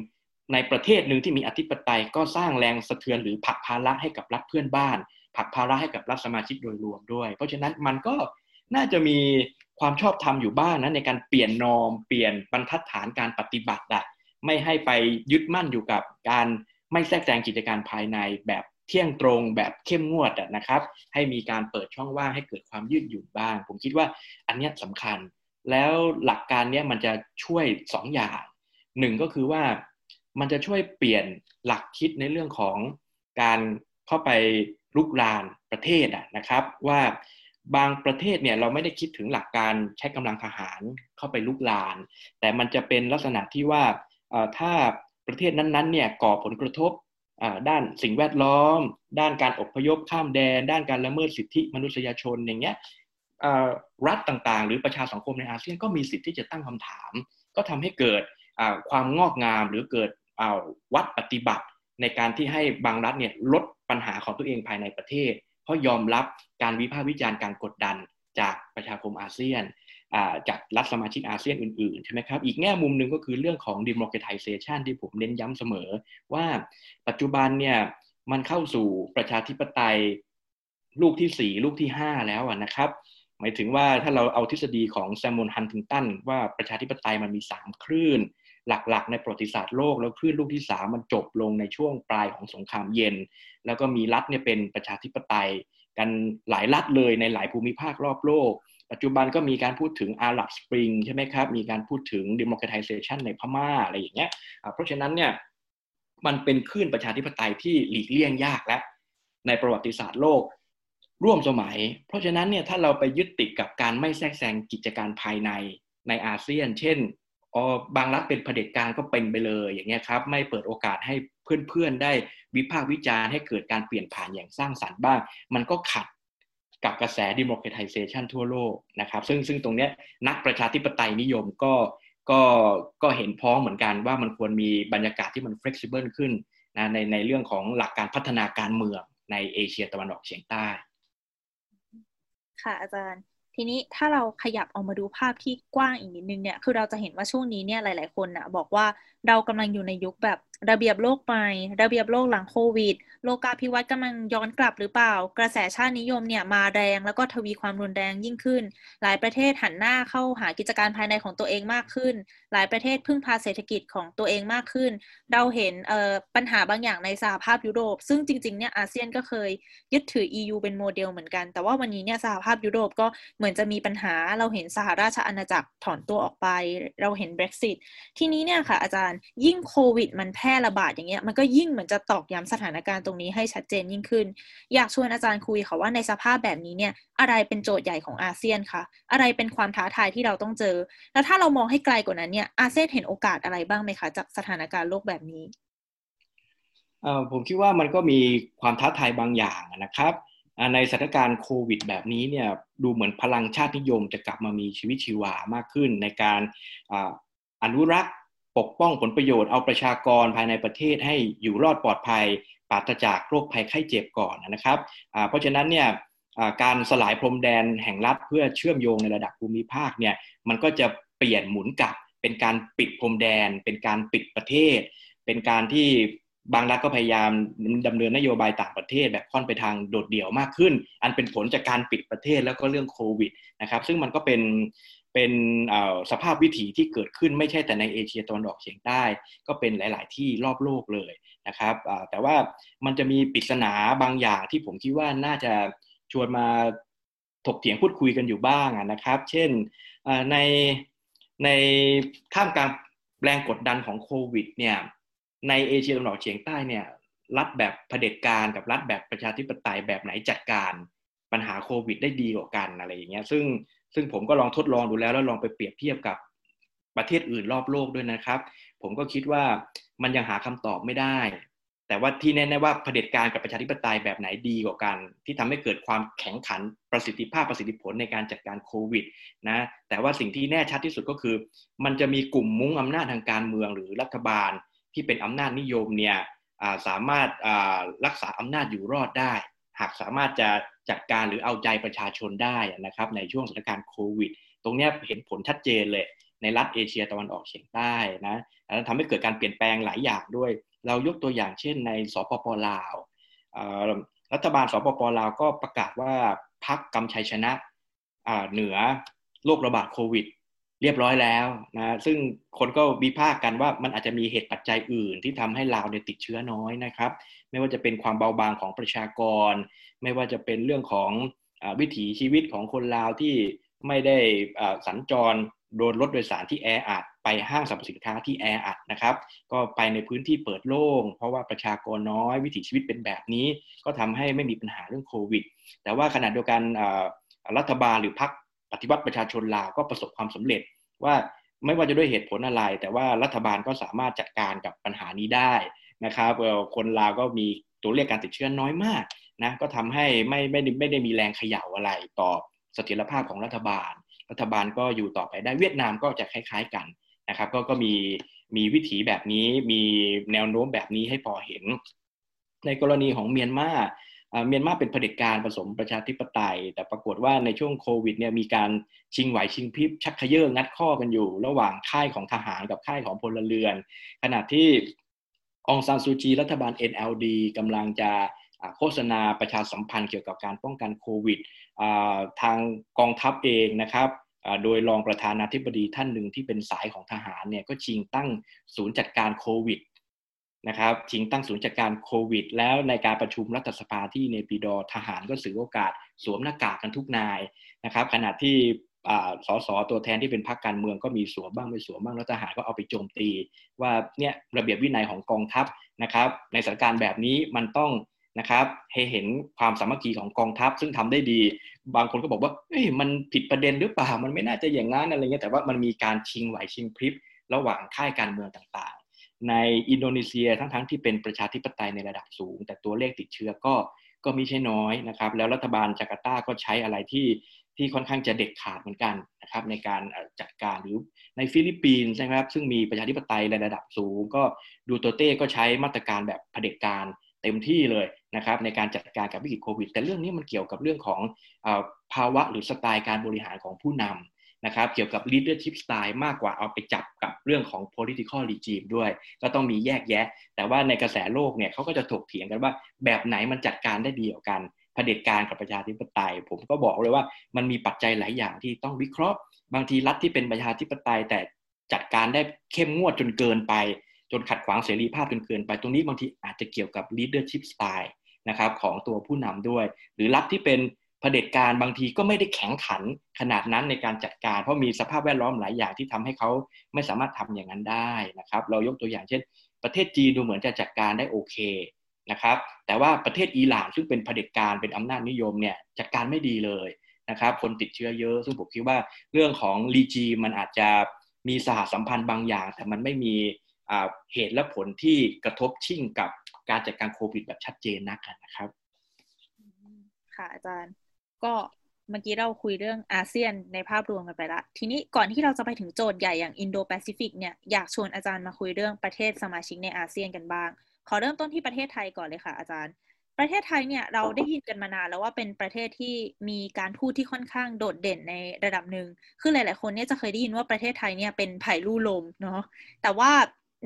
ในประเทศหนึ่งที่มีอธิปไตยก็สร้างแรงสะเทือนหรือผลักภาระให้กับรัฐเพื่อนบ้านผลักภาระให้กับรัฐสมาชิกโดยรวมด้วย เพราะฉะนั้นมันก็น่าจะมี ความชอบธรรมอยู่บ้างนะในการเปลี่ยนนอมเปลี่ยนบรรทัดฐานการปฏิบัติอะไม่ให้ไปยึดมั่นอยู่กับการไม่แทรกแซงกิจการภายในแบบเที่ยงตรงแบบเข้มงวดนะครับ ให้มีการเปิดช่องว่างให้เกิดความยืดหยุ่นบ้าง ผมคิดว่าอันนี้สำคัญ แล้วหลักการนี้มันจะช่วย2ออย่างหนึ่งก็คือว่ามันจะช่วยเปลี่ยนหลักคิดในเรื่องของการเข้าไปลุกลานประเทศนะครับ ว่า บางประเทศเนี่ยเราไม่ได้คิดถึงหลักการใช้กำลังทหารเข้าไปลุกลาน แต่มันจะเป็นลักษณะที่ว่าถ้าประเทศนั้นๆเนี่ยก่อผลกระทบด้านสิ่งแวดล้อม ด้านการอพยพข้ามแดน ด้านการละเมิดสิทธิมนุษยชนอย่างเงี้ยรัฐต่างๆ หรือประชาสังคมในอาเซียนก็มีสิทธิ์ที่จะตั้งคำถาม ก็ทำให้เกิดความงอกงามหรือเกิดวัดปฏิบัติในการที่ให้บางรัฐเนี่ยลดปัญหาของตัวเองภายในประเทศ ราะยอมรับการวิพากษ์วิจารณ์การกดดันจากประชาคมอาเซียนจากรัฐสมาชิกอาเซียนอื่นๆ ใช่ไหมครับ อีกแง่มุมหนึ่งก็คือเรื่องของ democratization ที่ผมเน้นย้ำเสมอ ว่าปัจจุบันเนี่ยมันเข้าสู่ประชาธิปไตยลูกที่ 4 ลูกที่ 5 แล้วนะครับ หมายถึงว่าถ้าเราเอาทฤษฎีของแซมมอนฮันติงตันว่าประชาธิปไตยมันมี 3 คลื่น หลักๆ ในประวัติศาสตร์โลก แล้วคลื่นลูกที่3มันจบลงในช่วงปลายของสงครามเย็น แล้วก็มีรัฐเนี่ยเป็นประชาธิปไตย กันหลายรัฐเลยในหลายภูมิภาครอบโลก ปัจจุบันก็มีการพูดถึงอาหรับสปริงใช่ไหมครับ มีการพูดถึงดิมแครติเซชันในพม่าอะไรอย่างเงี้ยเพราะฉะนั้นเนี่ยมันเป็นคลื่นประชาธิปไตยที่หลีกเลี่ยงยากและในประวัติศาสตร์โลกร่วมสมัย เพราะฉะนั้นเนี่ยถ้าเราไปยึดติดกับการไม่แทรกแซงกิจการภายในในอาเซียน เช่น บางรัฐเป็นเผด็จการก็เป็นไปเลยอย่างเงี้ยครับไม่เปิดโอกาสให้เพื่อนๆได้วิพากษ์วิจารณ์ให้เกิดการเปลี่ยนผ่านอย่างสร้างสรรค์บ้าง มันก็ขัดกับกระแส democratization ทั่วโลกนะครับ ซึ่งซึ่งตรงเนี้ยนักประชาธิปไตยนิยมก็ก็ก็เห็นพ้องเหมือนกันว่ามันควรมีบรรยากาศที่มันเฟ e ซิเบิลขึ้นนะในในเรื่องของหลักการพัฒนาการเมืองในเอเชียตะวันออกเฉียงใต้ ค่ะอาจารย์ ทีนี้ถ้าเราขยับออกมาดูภาพที่กว้างอีกนิดนึงเนี่ย คือเราจะเห็นว่าช่วงนี้เนี่ยหลาย ๆ คนนะบอกว่าเรากำลังอยู่ในยุคแบบระเบียบโลกใหม่ระเบียบโลกหลังโควิด โลกาภิวัตน์กำลังย้อนกลับหรือเปล่า กระแสชาตินิยมเนี่ยมาแรงแล้วก็ทวีความรุนแรงยิ่งขึ้น หลายประเทศหันหน้าเข้าหากิจการภายในของตัวเองมากขึ้น หลายประเทศพึ่งพาเศรษฐกิจของตัวเองมากขึ้น เราเห็นปัญหาบางอย่างในสหภาพยุโรป ซึ่งจริงๆเนี่ยอาเซียนก็เคยยึดถือ EU เป็นโมเดลเหมือนกัน แต่ว่าวันนี้เนี่ยสหภาพยุโรปก็เหมือนจะมีปัญหา เราเห็นสหราชอาณาจักรถอนตัวออกไป เราเห็น Brexit ทีนี้เนี่ยค่ะอาจารย์ยิ่งโควิด มันแพร่ระบาดอย่างเงี้ยมันก็ยิ่งเหมือนจะตอกย้ำสถานการณ์ตรงนี้ให้ชัดเจนยิ่งขึ้น อยากชวนอาจารย์คุยค่ะว่าในสภาพแบบนี้เนี่ยอะไรเป็นโจทย์ใหญ่ของอาเซียนคะอะไรเป็นความท้าทายที่เราต้องเจอ แล้วถ้าเรามองให้ไกลกว่านั้นเนี่ยอาเซียนเห็นโอกาสอะไรบ้างไหมคะจากสถานการณ์โลกแบบนี้ผมคิดว่ามันก็มีความท้าทายบางอย่างนะครับในสถานการณ์โควิดแบบนี้เนี่ยดูเหมือนพลังชาตินิยมจะกลับมามีชีวิตชีวามากขึ้นในการอนุรักษ์ ปกป้องผลประโยชน์เอาประชากรภายในประเทศให้อยู่รอดปลอดภัยปราศจากโรคภัยไข้เจ็บก่อนนะครับเพราะฉะนั้นเนี่ยการสลายพรมแดนแห่งรัฐเพื่อเชื่อมโยงในระดับภูมิภาคเนี่ยมันก็จะเปลี่ยนหมุนกลับเป็นการปิดพรมแดน เป็นการปิดประเทศ เป็นการที่บางรัฐก็พยายามดำเนินนโยบายต่างประเทศแบบค่อนไปทางโดดเดี่ยวมากขึ้น อันเป็นผลจากการปิดประเทศแล้วก็เรื่องโควิดนะครับ ซึ่งมันก็เป็น เป็นสภาพวิถีที่เกิดขึ้นไม่ใช่แต่ในเอเชียตะวันออกเฉียงใต้ ก็เป็นหลาย ๆ ที่รอบโลกเลยนะครับแต่ว่ามันจะมีปริศนาบางอย่างที่ผมคิดว่าน่าจะชวนมาถกเถียงพูดคุยกันอยู่บ้างนะครับ เช่นในในท่ามกลางแรงกดดันของโควิดเนี่ยในเอเชียตะวันออกเฉียงใต้เนี่ยรัฐแบบเผด็จการกับรัฐแบบประชาธิปไตยแบบไหนจัดการปัญหาโควิดได้ดีกว่ากันอะไรอย่างเงี้ยซึ่ง ซึ่งผมก็ลองทดลองดูแล้วแล้วลองไปเปรียบเทียบกับประเทศอื่นรอบโลกด้วยนะครับ ผมก็คิดว่ามันยังหาคำตอบไม่ได้ แต่ว่าที่แน่ๆว่าเผด็จการกับประชาธิปไตยแบบไหนดีกว่ากัน ที่ทำให้เกิดความแข็งขันประสิทธิภาพประสิทธิผลในการจัดการโควิดนะแต่ว่าสิ่งที่แน่ชัดที่สุดก็คือ มันจะมีกลุ่มมุ้งอำนาจทางการเมืองหรือรัฐบาลที่เป็นอำนาจนิยมเนี่ยสามารถรักษาอำนาจอยู่รอดได้ หากสามารถจะ จัดการหรือเอาใจประชาชนได้นะครับในช่วงสถานการณ์โควิด ตรงนี้เห็นผลชัดเจนเลยในรัฐเอเชียตะวันออกเฉียงใต้นะแล้วทำให้เกิดการเปลี่ยนแปลงหลายอย่างด้วย เรายกตัวอย่างเช่นในสปปลาว รัฐบาลสปปลาวก็ประกาศว่าพักกำชัยชนะเหนือโรคระบาดโควิด เรียบร้อยแล้วนะซึ่งคนก็วิพากษ์กันว่ามันอาจจะมีเหตุปัจจัยอื่น ที่ทำให้ลาวเนี่ยติดเชื้อน้อยนะครับ ไม่ว่าจะเป็นความเบาบางของประชากร ไม่ว่าจะเป็นเรื่องของอวิถีชีวิตของคนลาวที่ไม่ได้สัญจรโดนรถโดยสารที่แออัดไปห้างสรรพสินค้าที่แออัดนะครับ ก็ไปในพื้นที่เปิดโล่ง เพราะว่าประชากรน้อยวิถีชีวิตเป็นแบบนี้ ก็ทำให้ไม่มีปัญหาเรื่องโควิด แต่ว่าขณะเดียวกันรัฐบาลหรือพรรค ปฏิวัติประชาชนลาวก็ประสบความสำเร็จว่าไม่ว่าจะด้วยเหตุผลอะไร แต่ว่ารัฐบาลก็สามารถจัดการกับปัญหานี้ได้นะครับคนลาวก็มีตัวเลขการติดเชื้อน้อยมากนะก็ทำให้ไม่ไม่ไม่ได้มีแรงเขย่าอะไรต่อเสถียรภาพของรัฐบาล รัฐบาลก็อยู่ต่อไปได้เวียดนามก็จะคล้าย ๆกันนะครับก็ก็มีมีวิถีแบบนี้มีแนวโน้มแบบนี้ให้พอเห็น ในกรณีของเมียนมา เมียนมาเป็นเผด็จการผสมประชาธิปไตย แต่ปรากฏว่าในช่วงโควิดเนี่ยมีการชิงไหวชิงพริบชักเขย่องัดข้อกันอยู่ ระหว่างค่ายของทหารกับค่ายของพลเรือน ขณะที่องซานซูจีรัฐบาล NLD กำลังจะโฆษณาประชาสัมพันธ์เกี่ยวกับการป้องกันโควิดทางกองทัพเองนะครับโดยรองประธานาธิบดีท่านหนึ่งที่เป็นสายของทหารเนี่ยก็ชิงตั้งศูนย์จัดการโควิด นะครับชิงตั้งศูนย์จัดการโควิด แล้วในการประชุมรัฐสภาที่ในปีดอทหารก็สือโอกาสสวมหน้ากากกันทุกนายนะครับ ขณะที่สสตัวแทนที่เป็นพรรคการเมืองก็มีสวมบ้างไม่สวมบ้างแล้วทหารก็เอาไปโจมตี ว่าเนี่ยระเบียบวินัยของกองทัพนะครับ ในสถานการณ์แบบนี้มันต้องนะครับให้เห็นความสามัคคีของกองทัพ ซึ่งทำได้ดี บางคนก็บอกว่าเอ้ยมันผิดประเด็นหรือเปล่ามันไม่น่าจะอย่างนั้นอะไรเงี้ยแต่ว่ามันมีการชิงไหวชิงพริบระหว่างค่ายการเมืองต่าง ในอินโดนีเซียทั้งๆทที่เป็นประชาธิปไตยในระดับสูง แต่ตัวเลขติดเชื้อก็ก็มีใช่น้อยนะครับ แล้วรัฐบาลจาการ์ตาก็ใช้อะไรที่ที่ค่อนข้างจะเด็ดขาดเหมือนกันนะครับในการจัดการหรือในฟิลิปปินส์นะครับ ซึ่งมีประชาธิปไตยในระดับสูง ก็ดูเตอร์เต้ก็ใช้มาตรการแบบเผด็จการเต็มที่เลยนะครับ ในการจัดการกับวิกฤตโควิด แต่เรื่องนี้มันเกี่ยวกับเรื่องของภาวะหรือสไตล์การบริหารของผู้นำ นะครับเกี่ยวกับ leadership style มากกว่าเอาไปจับกับเรื่องของ political regime ด้วย ก็ต้องมีแยกแยะ แต่ว่าในกระแสโลกเนี่ยเขาก็จะถกเถียงกันว่า แบบไหนมันจัดการได้ดีกว่ากันเผด็จการกับประชาธิปไตย ผมก็บอกเลยว่ามันมีปัจจัยหลายอย่างที่ต้องวิเคราะห์ บางทีรัฐที่เป็นประชาธิปไตย แต่จัดการได้เข้มงวดจนเกินไป จนขัดขวางเสรีภาพจนเกินไป ตรงนี้บางทีอาจจะเกี่ยวกับ leadership style นะครับของตัวผู้นำด้วย หรือรัฐที่เป็น เผด็จการบางทีก็ไม่ได้แข็งขันขนาดนั้นในการจัดการ เพราะมีสภาพแวดล้อมหลายอย่างที่ทำให้เขาไม่สามารถทำอย่างนั้นได้นะครับ เรายกตัวอย่างเช่น ประเทศจีนดูเหมือนจะจัดการได้โอเคนะครับ แต่ว่าประเทศอิหร่านซึ่งเป็นเผด็จการเป็นอำนาจนิยมเนี่ยจัดการไม่ดีเลยนะครับ คนติดเชื้อเยอะ ซึ่งผมคิดว่าเรื่องของ regimeันอาจจะมีสหสัมพันธ์บางอย่าง แต่มันไม่มีเหตุและผลที่กระทบชิ่งกับการจัดการโควิดแบบชัดเจนนักนะครับ ค่ะอาจารย์ ก็เมื่อกี้เราคุยเรื่องอาเซียนในภาพรวมกันไปละ ทีนี้ก่อนที่เราจะไปถึงโจทย์ใหญ่อย่างอินโดแปซิฟิกเนี่ยอยากชวนอาจารย์มาคุยเรื่องประเทศสมาชิกในอาเซียนกันบ้าง ขอเริ่มต้นที่ประเทศไทยก่อนเลยค่ะ อาจารย์ ประเทศไทยเนี่ยเราได้ยินกันมานานแล้วว่าเป็นประเทศที่มีการทูตที่ค่อนข้างโดดเด่นในระดับหนึ่งคือหลาย ๆ คนเนี่ยจะเคยได้ยินว่าประเทศไทยเนี่ยเป็นไผ่ลู่ลมเนาะแต่ว่า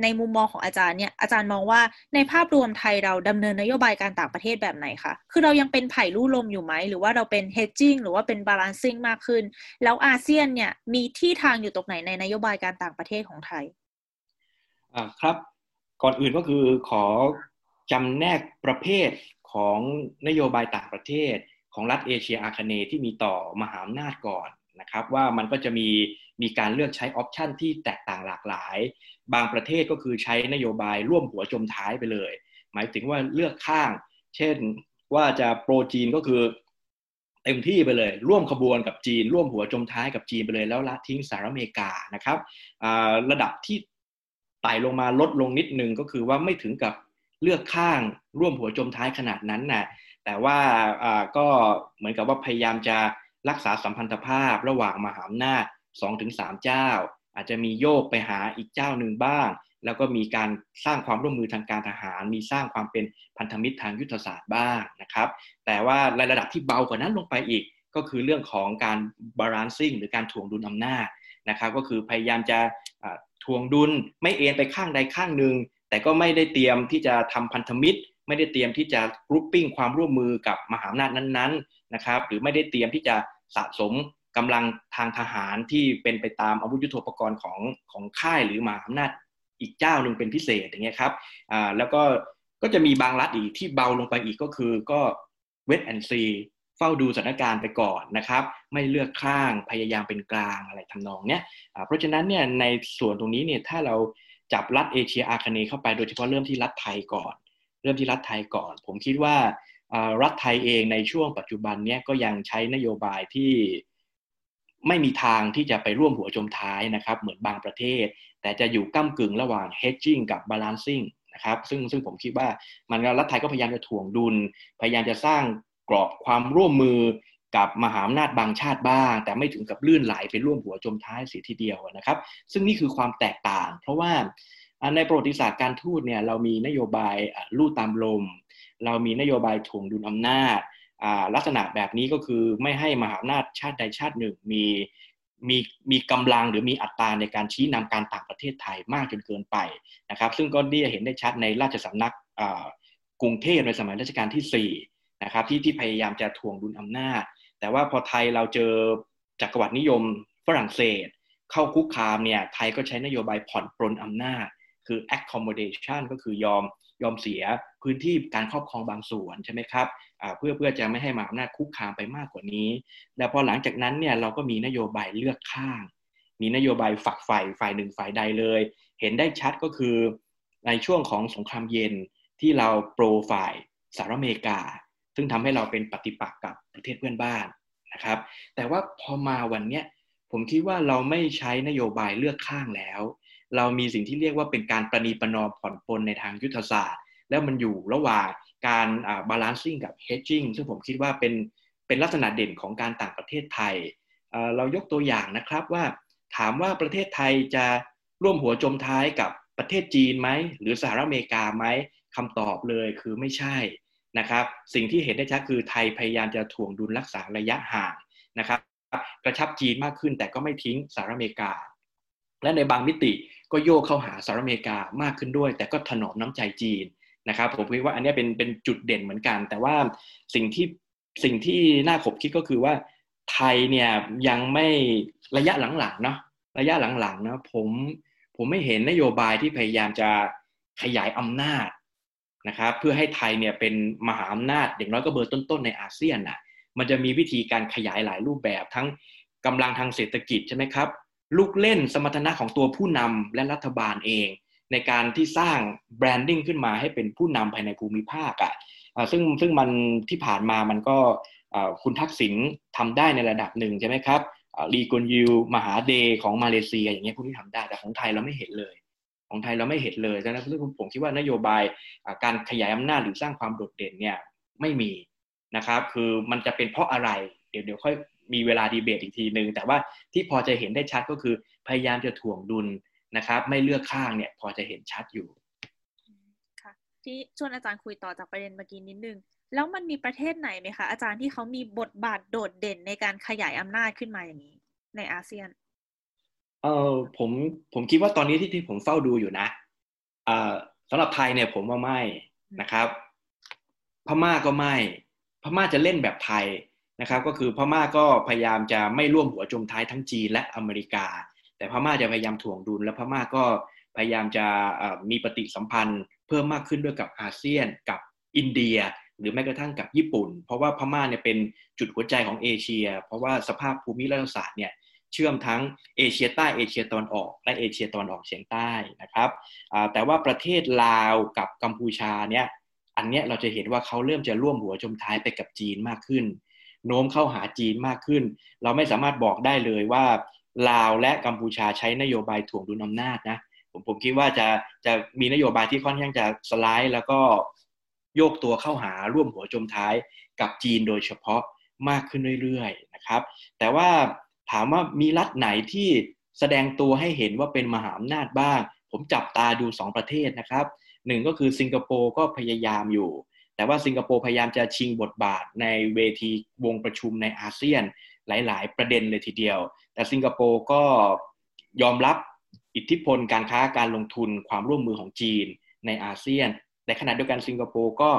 ในมุมมองของอาจารย์เนี่ยอาจารย์มองว่าในภาพรวมไทยเราดำเนินนโยบายการต่างประเทศแบบไหนคะคือเรายังเป็นไผ่ลู่ลมอยู่ไหม หรือว่าเราเป็น hedging หรือว่าเป็น balancing มากขึ้น แล้วอาเซียนเนี่ยมีที่ทางอยู่ตรงไหนในนโยบายการต่างประเทศของไทยอ่าครับ ก่อนอื่นก็คือขอจำแนกประเภทของนโยบายต่างประเทศ ของรัฐเอเชียอาคเนย์ที่มีต่อมหาอำนาจก่อนนะครับว่ามันก็จะมีมีการเลือกใช้ออปชันที่แตกต่างหลากหลายบางประเทศก็คือใช้นโยบายร่วมหัวจมท้ายไปเลย หมายถึงว่าเลือกข้าง เช่นว่าจะโปรจีนก็คือเต็มที่ไปเลย ร่วมขบวนกับจีน ร่วมหัวจมท้ายกับจีนไปเลยแล้วละทิ้งสหรัฐอเมริกานะครับระดับที่ไต่ลงมาลดลงนิดนึงก็คือว่าไม่ถึงกับเลือกข้างร่วมหัวจมท้ายขนาดนั้นนะ่ะแต่ว่าก็เหมือนกับว่าพยายามจะรักษาสัมพันธภาพระหว่างมหาอำนาจ2-3เจ้า อาจจะมีโยกไปหาอีกเจ้าหนึ่งบ้าง แล้วก็มีการสร้างความร่วมมือทางการทหาร มีสร้างความเป็นพันธมิตรทางยุทธศาสตร์บ้างนะครับ แต่ว่าในระดับที่เบากว่านั้นลงไปอีก ก็คือเรื่องของการ balancing หรือการถ่วงดุลอำนาจนะครับ ก็คือพยายามจะถ่วงดุลไม่เอ็นไปข้างใดข้างหนึ่ง แต่ก็ไม่ได้เตรียมที่จะทำพันธมิตร ไม่ได้เตรียมที่จะกรุ๊ปปิ้งความร่วมมือกับมหาอำนาจนั้นๆนะครับ หรือไม่ได้เตรียมที่จะสะสม กำลังทางทหารที่เป็นไปตามอาวุธยุโทโธปกรณ์ของของค่ายหรือมหาอำนาจอีกเจ้าหนึ่งเป็นพิเศษอย่างเงี้ยครับอ่าแล้วก็ก็จะมีบางรัฐอีกที่เบาลงไปอีกก็คือก็เวทแอนซีเฝ้าดูสถานการณ์ไปก่อนนะครับ ไม่เลือกข้างพยายามเป็นกลางอะไรทำนองเนี้ยเพราะฉะนั้นเนี่ยในส่วนตรงนี้เนี่ยถ้าเราจับรัฐเอเชียอาคเนย์เข้าไปโดยเฉพาะเริ่มที่รัฐไทยก่อน เริ่มที่รัฐไทยก่อน ผมคิดว่ารัฐไทยเองในช่วงปัจจุบันเนี้ยก็ยังใช้นโยบายที่ ไม่มีทางที่จะไปร่วมหัวจมท้ายนะครับ เหมือนบางประเทศ แต่จะอยู่ก้ากึ่งระหว่าง hedging กับ balancing นะครับ ซึ่งซึ่งผมคิดว่ามันรัฐไทยก็พยายามจะถ่วงดุล พยายามจะสร้างกรอบความร่วมมือกับมหาอำนาจบางชาติบ้าง แต่ไม่ถึงกับลื่นไหลไปร่วมหัวจมท้ายเสียทีเดียวนะครับ ซึ่งนี่คือความแตกต่าง เพราะว่าในประวัติศาสตร์การทูตเนี่ยเรามีนโยบายลู่ตามลม เรามีนโยบายถ่วงดุลอำนาจ ลักษณะแบบนี้ก็คือไม่ให้มหาอำนาจชาติใดชาติหนึ่งมีมีมีกำลังหรือมีอัตราในการชี้นำการต่างประเทศไทยมากจนเกินไปนะครับ ซึ่งก็ได้เห็นได้ชัดในราชสำนักกรุงเทพในสมัยรัชกาลที่4นะครับที่ที่พยายามจะทวงดุลอำนาจ แต่ว่าพอไทยเราเจอจักรวรรดินิยมฝรั่งเศส เข้าคุกคามเนี่ยไทยก็ใช้นโยบายผ่อนปลนอำนาจ คือ accommodation ก็คือยอมยอมเสียพื้นที่การครอบครองบางส่วนใช่ไหมครับเพื่อเพื่อจะไม่ให้มาอำนาจคุกคามไปมากกว่านี้ แล้วพอหลังจากนั้นเนี่ยเราก็มีนโยบายเลือกข้าง มีนโยบายฝักฝ่ายฝ่ายหนึ่งฝ่ายใดเลย เห็นได้ชัดก็คือในช่วงของสงครามเย็นที่เราโปรฝ่ายสหรัฐอเมริกา ซึ่งทำให้เราเป็นปฏิปักษ์กับประเทศเพื่อนบ้านนะครับ แต่ว่าพอมาวันเนี้ยผมคิดว่าเราไม่ใช้นโยบายเลือกข้างแล้ว เรามีสิ่งที่เรียกว่าเป็นการประนีประนอมผ่อนปลนในทางยุทธศาสตร์ แล้วมันอยู่ระหว่างการบาลานซิ่งกับ hedging ซึ่งผมคิดว่าเป็นเป็นลักษณะเด่นของการต่างประเทศไทย เรายกตัวอย่างนะครับว่าถามว่าประเทศไทยจะร่วมหัวจมท้ายกับประเทศจีนไหมหรือสหรัฐอเมริกาไหมคำตอบเลยคือไม่ใช่นะครับสิ่งที่เห็นได้ชัดคือไทยพยายามจะถ่วงดุลรักษาระยะห่างนะครับกระชับจีนมากขึ้นแต่ก็ไม่ทิ้งสหรัฐอเมริกา และในบางมิติ ก็โยกเข้าหาสหรัฐอเมริกามากขึ้นด้วย แต่ก็ถนอมน้ำใจจีนนะครับ ผมคิดว่าอันนี้เป็นเป็นจุดเด่นเหมือนกัน แต่ว่าสิ่งที่สิ่งที่น่าขบคิดก็คือว่าไทยเนี่ยยังไม่ระยะหลังๆเนาะระยะหลังๆนะผมผมไม่เห็นนโยบายที่พยายามจะขยายอำนาจนะครับเพื่อให้ไทยเนี่ยเป็นมหาอำนาจอย่างน้อยก็เบอร์ต้นๆในอาเซียนนะมันจะมีวิธีการขยายหลายรูปแบบทั้งกำลังทางเศรษฐกิจใช่ไหมครับ ลูกเล่นสมรรถนะของตัวผู้นำและรัฐบาลเอง ในการที่สร้างแบรนดิ้งขึ้นมาให้เป็นผู้นำภายในภูมิภาคอะ่ะซึ่งซึ่งมันที่ผ่านมามันก็คุณทักษิณทำได้ในระดับหนึ่งใช่ไหมครับลีกอนยูมหาเดย์ของมาเลเซีย อย่างเงี้ยพวกนี้ทำได้แต่ของไทยเราไม่เห็นเลย ของไทยเราไม่เห็นเลยดังนั้นผมคิดว่านโยบายการขยายอำนาจหรือสร้างความโดดเด่นเนี่ยไม่มีนะครับ คือมันจะเป็นเพราะอะไร เดี๋ยวเดี๋ยวค่อย มีเวลาดีเบตอีกทีหนึ่งแต่ว่าที่พอจะเห็นได้ชัดก็คือพยายามจะถ่วงดุลนะครับ ไม่เลือกข้างเนี่ยพอจะเห็นชัดอยู่ค่ะที่ชวนอาจารย์คุยต่อจากประเด็นเมื่อกี้นิดนึงแล้วมันมีประเทศไหนไหมคะอาจารย์ที่เขามีบทบาทโดดเด่นในการขยายอำนาจขึ้นมาอย่างนี้ ในอาเซียน เออผมผมคิดว่าตอนนี้ที่ที่ผมเฝ้าดูอยู่นะเอ่อสำหรับไทยเนี่ยผมว่าไม่นะครับ พม่าก็ไม่ พม่าจะเล่นแบบไทย นะครับก็คือพม่าก็พยายามจะไม่ร่วมหัวจมท้ายทั้งจีนและอเมริกา แต่พม่าจะพยายามถ่วงดุล และพม่าก็พยายามจะมีปฏิสัมพันธ์ เพิ่มมากขึ้นด้วยกับอาเซียนกับอินเดีย หรือแม้กระทั่งกับญี่ปุ่น เพราะว่าพม่าเนี่ยเป็นจุดหัวใจของเอเชีย เพราะว่าสภาพภูมิรัฐศาสตร์เนี่ยเชื่อมทั้งเอเชียใต้เอเชียตอนออก และเอเชียตอนออกเฉียงใต้นะครับแต่ว่าประเทศลาวกับกัมพูชาเนี่ยอันเนี้ยเราจะเห็นว่าเขาเริ่มจะร่วมหัวจมท้ายไปกับจีนมากขึ้น โน้มเข้าหาจีนมากขึ้น เราไม่สามารถบอกได้เลยว่าลาวและกัมพูชาใช้นโยบายถ่วงดุลอำนาจนะผมผมคิดว่าจะจะมีนโยบายที่ค่อนข้างจะสไลด์ แล้วก็โยกตัวเข้าหาร่วมหัวจมท้ายกับจีนโดยเฉพาะมากขึ้นเรื่อยๆนะครับ แต่ว่าถามว่ามีรัฐไหนที่แสดงตัวให้เห็นว่าเป็นมหาอำนาจบ้าง ผมจับตาดู 2 ประเทศนะครับหนึ่งก็คือสิงคโปร์ก็พยายามอยู่ แต่ว่าสิงคโปร์พยายามจะชิงบทบาทในเวทีวงประชุมในอาเซียนหลาย ๆ ประเด็นเลยทีเดียว แต่สิงคโปร์ก็ยอมรับอิทธิพลการค้าการลงทุนความร่วมมือของจีนในอาเซียนในขณะเดียวกันสิงคโปร์ก็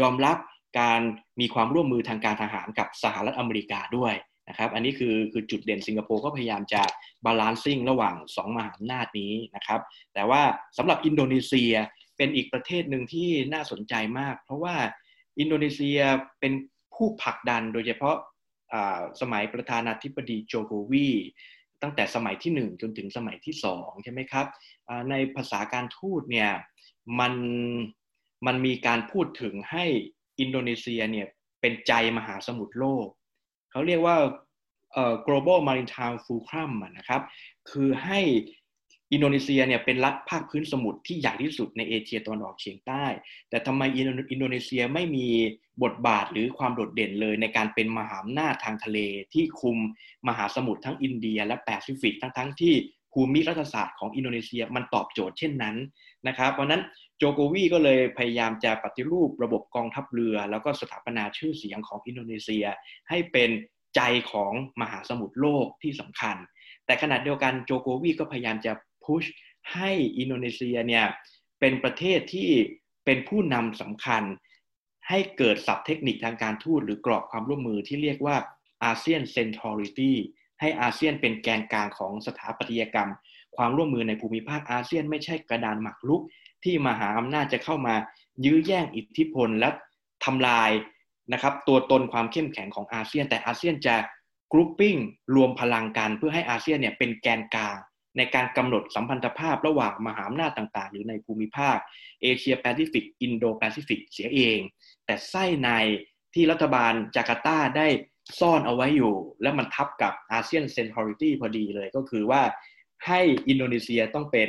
ยอมรับการมีความร่วมมือทางการทหารกับสหรัฐอเมริกาด้วยนะครับ อันนี้คือคือจุดเด่นสิงคโปร์ก็พยายามจะbalancing ระหว่าง 2 มหาอำนาจนี้นะครับ แต่ว่าสำหรับอินโดนีเซีย เป็นอีกประเทศหนึ่งที่น่าสนใจมาก เพราะว่าอินโดนีเซียเป็นผู้ผลักดันโดยเฉพาะสมัยประธานาธิบดีโจโกวีตั้งแต่สมัยที่ 1 จนถึงสมัยที่ 2 ใช่ไหมครับในภาษาการทูตเนี่ยมันมันมีการพูดถึงให้อินโดนีเซียเนี่ยเป็นใจมหาสมุทรโลก เขาเรียกว่า global maritime fulcrum นะครับ คือให้ อินโดนีเซียเนี่ยเป็นรัฐภาคพื้นสมุทรที่ใหญ่ที่สุดในเอเชียตะวันออกเฉียงใต้ แต่ทำไมอินโดนีเซียไม่มีบทบาทหรือความโดดเด่นเลยในการเป็นมหาอำนาจทางทะเลที่คุมมหาสมุทรทั้งอินเดีย และแปซิฟิกทั้งทั้งที่ภูมิรัฐศาสตร์ของอินโดนีเซียมันตอบโจทย์เช่นนั้นนะครับเพราะนั้นโจโกวีก็เลยพยายามจะปฏิรูประบบกองทัพเรือ แล้วก็สถาปนาชื่อเสียงของอินโดนีเซีย ให้เป็นใจของมหาสมุทรโลกที่สำคัญ แต่ขณะเดียวกันโจโกวีก็พยายามจะ push ให้อินโดนีเซียเนี่ยเป็นประเทศที่เป็นผู้นำสำคัญ ให้เกิดศัพท์เทคนิคทางการทูตหรือกรอบความร่วมมือที่เรียกว่า ASEAN centrality ให้อาเซียนเป็นแกนกลางของสถาปัตยกรรม ความร่วมมือในภูมิภาคอาเซียนไม่ใช่กระดานหมากรุก ที่มหาอำนาจจะเข้ามายื้อแย่งอิทธิพลและทำลายนะครับตัวตนความเข้มแข็งของอาเซียน แต่อาเซียนจะ grouping รวมพลังกันเพื่อให้อาเซียนเนี่ยเป็นแกนกลาง ในการกำหนดสัมพันธภาพระหว่างมหาอำนาจต่างๆ หรือในภูมิภาคเอเชียแปซิฟิกอินโดแปซิฟิกเสียเอง แต่ไส้ในที่รัฐบาลจาการ์ตาได้ซ่อนเอาไว้อยู่ แล้วมันทับกับ ASEAN centrality พอดีเลยก็คือว่าให้อินโดนีเซียต้องเป็น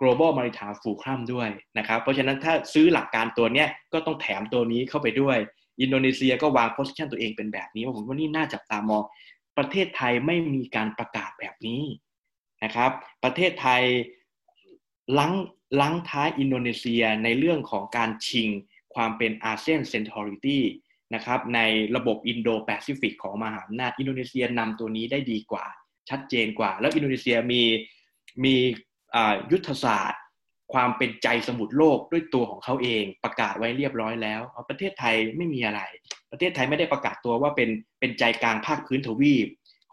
global maritime fulcrum ด้วยนะครับ เพราะฉะนั้นถ้าซื้อหลักการตัวนี้ก็ต้องแถมตัวนี้เข้าไปด้วย อินโดนีเซียก็วาง position ตัวเองเป็นแบบนี้ผมว่านี่น่าจับตามองประเทศไทยไม่มีการประกาศแบบนี้ นะครับ ประเทศไทยรั้งรั้งท้ายอินโดนีเซียในเรื่องของการชิงความเป็น ASEAN centrality นะครับในระบบอินโดแปซิฟิกของมหาอำนาจอินโดนีเซียนำตัวนี้ได้ดีกว่า ชัดเจนกว่า แล้วอินโดนีเซียมีมียุทธศาสตร์ ความเป็นใจสมุทรโลกด้วยตัวของเขาเองประกาศไว้เรียบร้อยแล้วประเทศไทยไม่มีอะไร ประเทศไทยไม่ได้ประกาศตัวว่าเป็นเป็นใจกลางภาคพื้นทวีป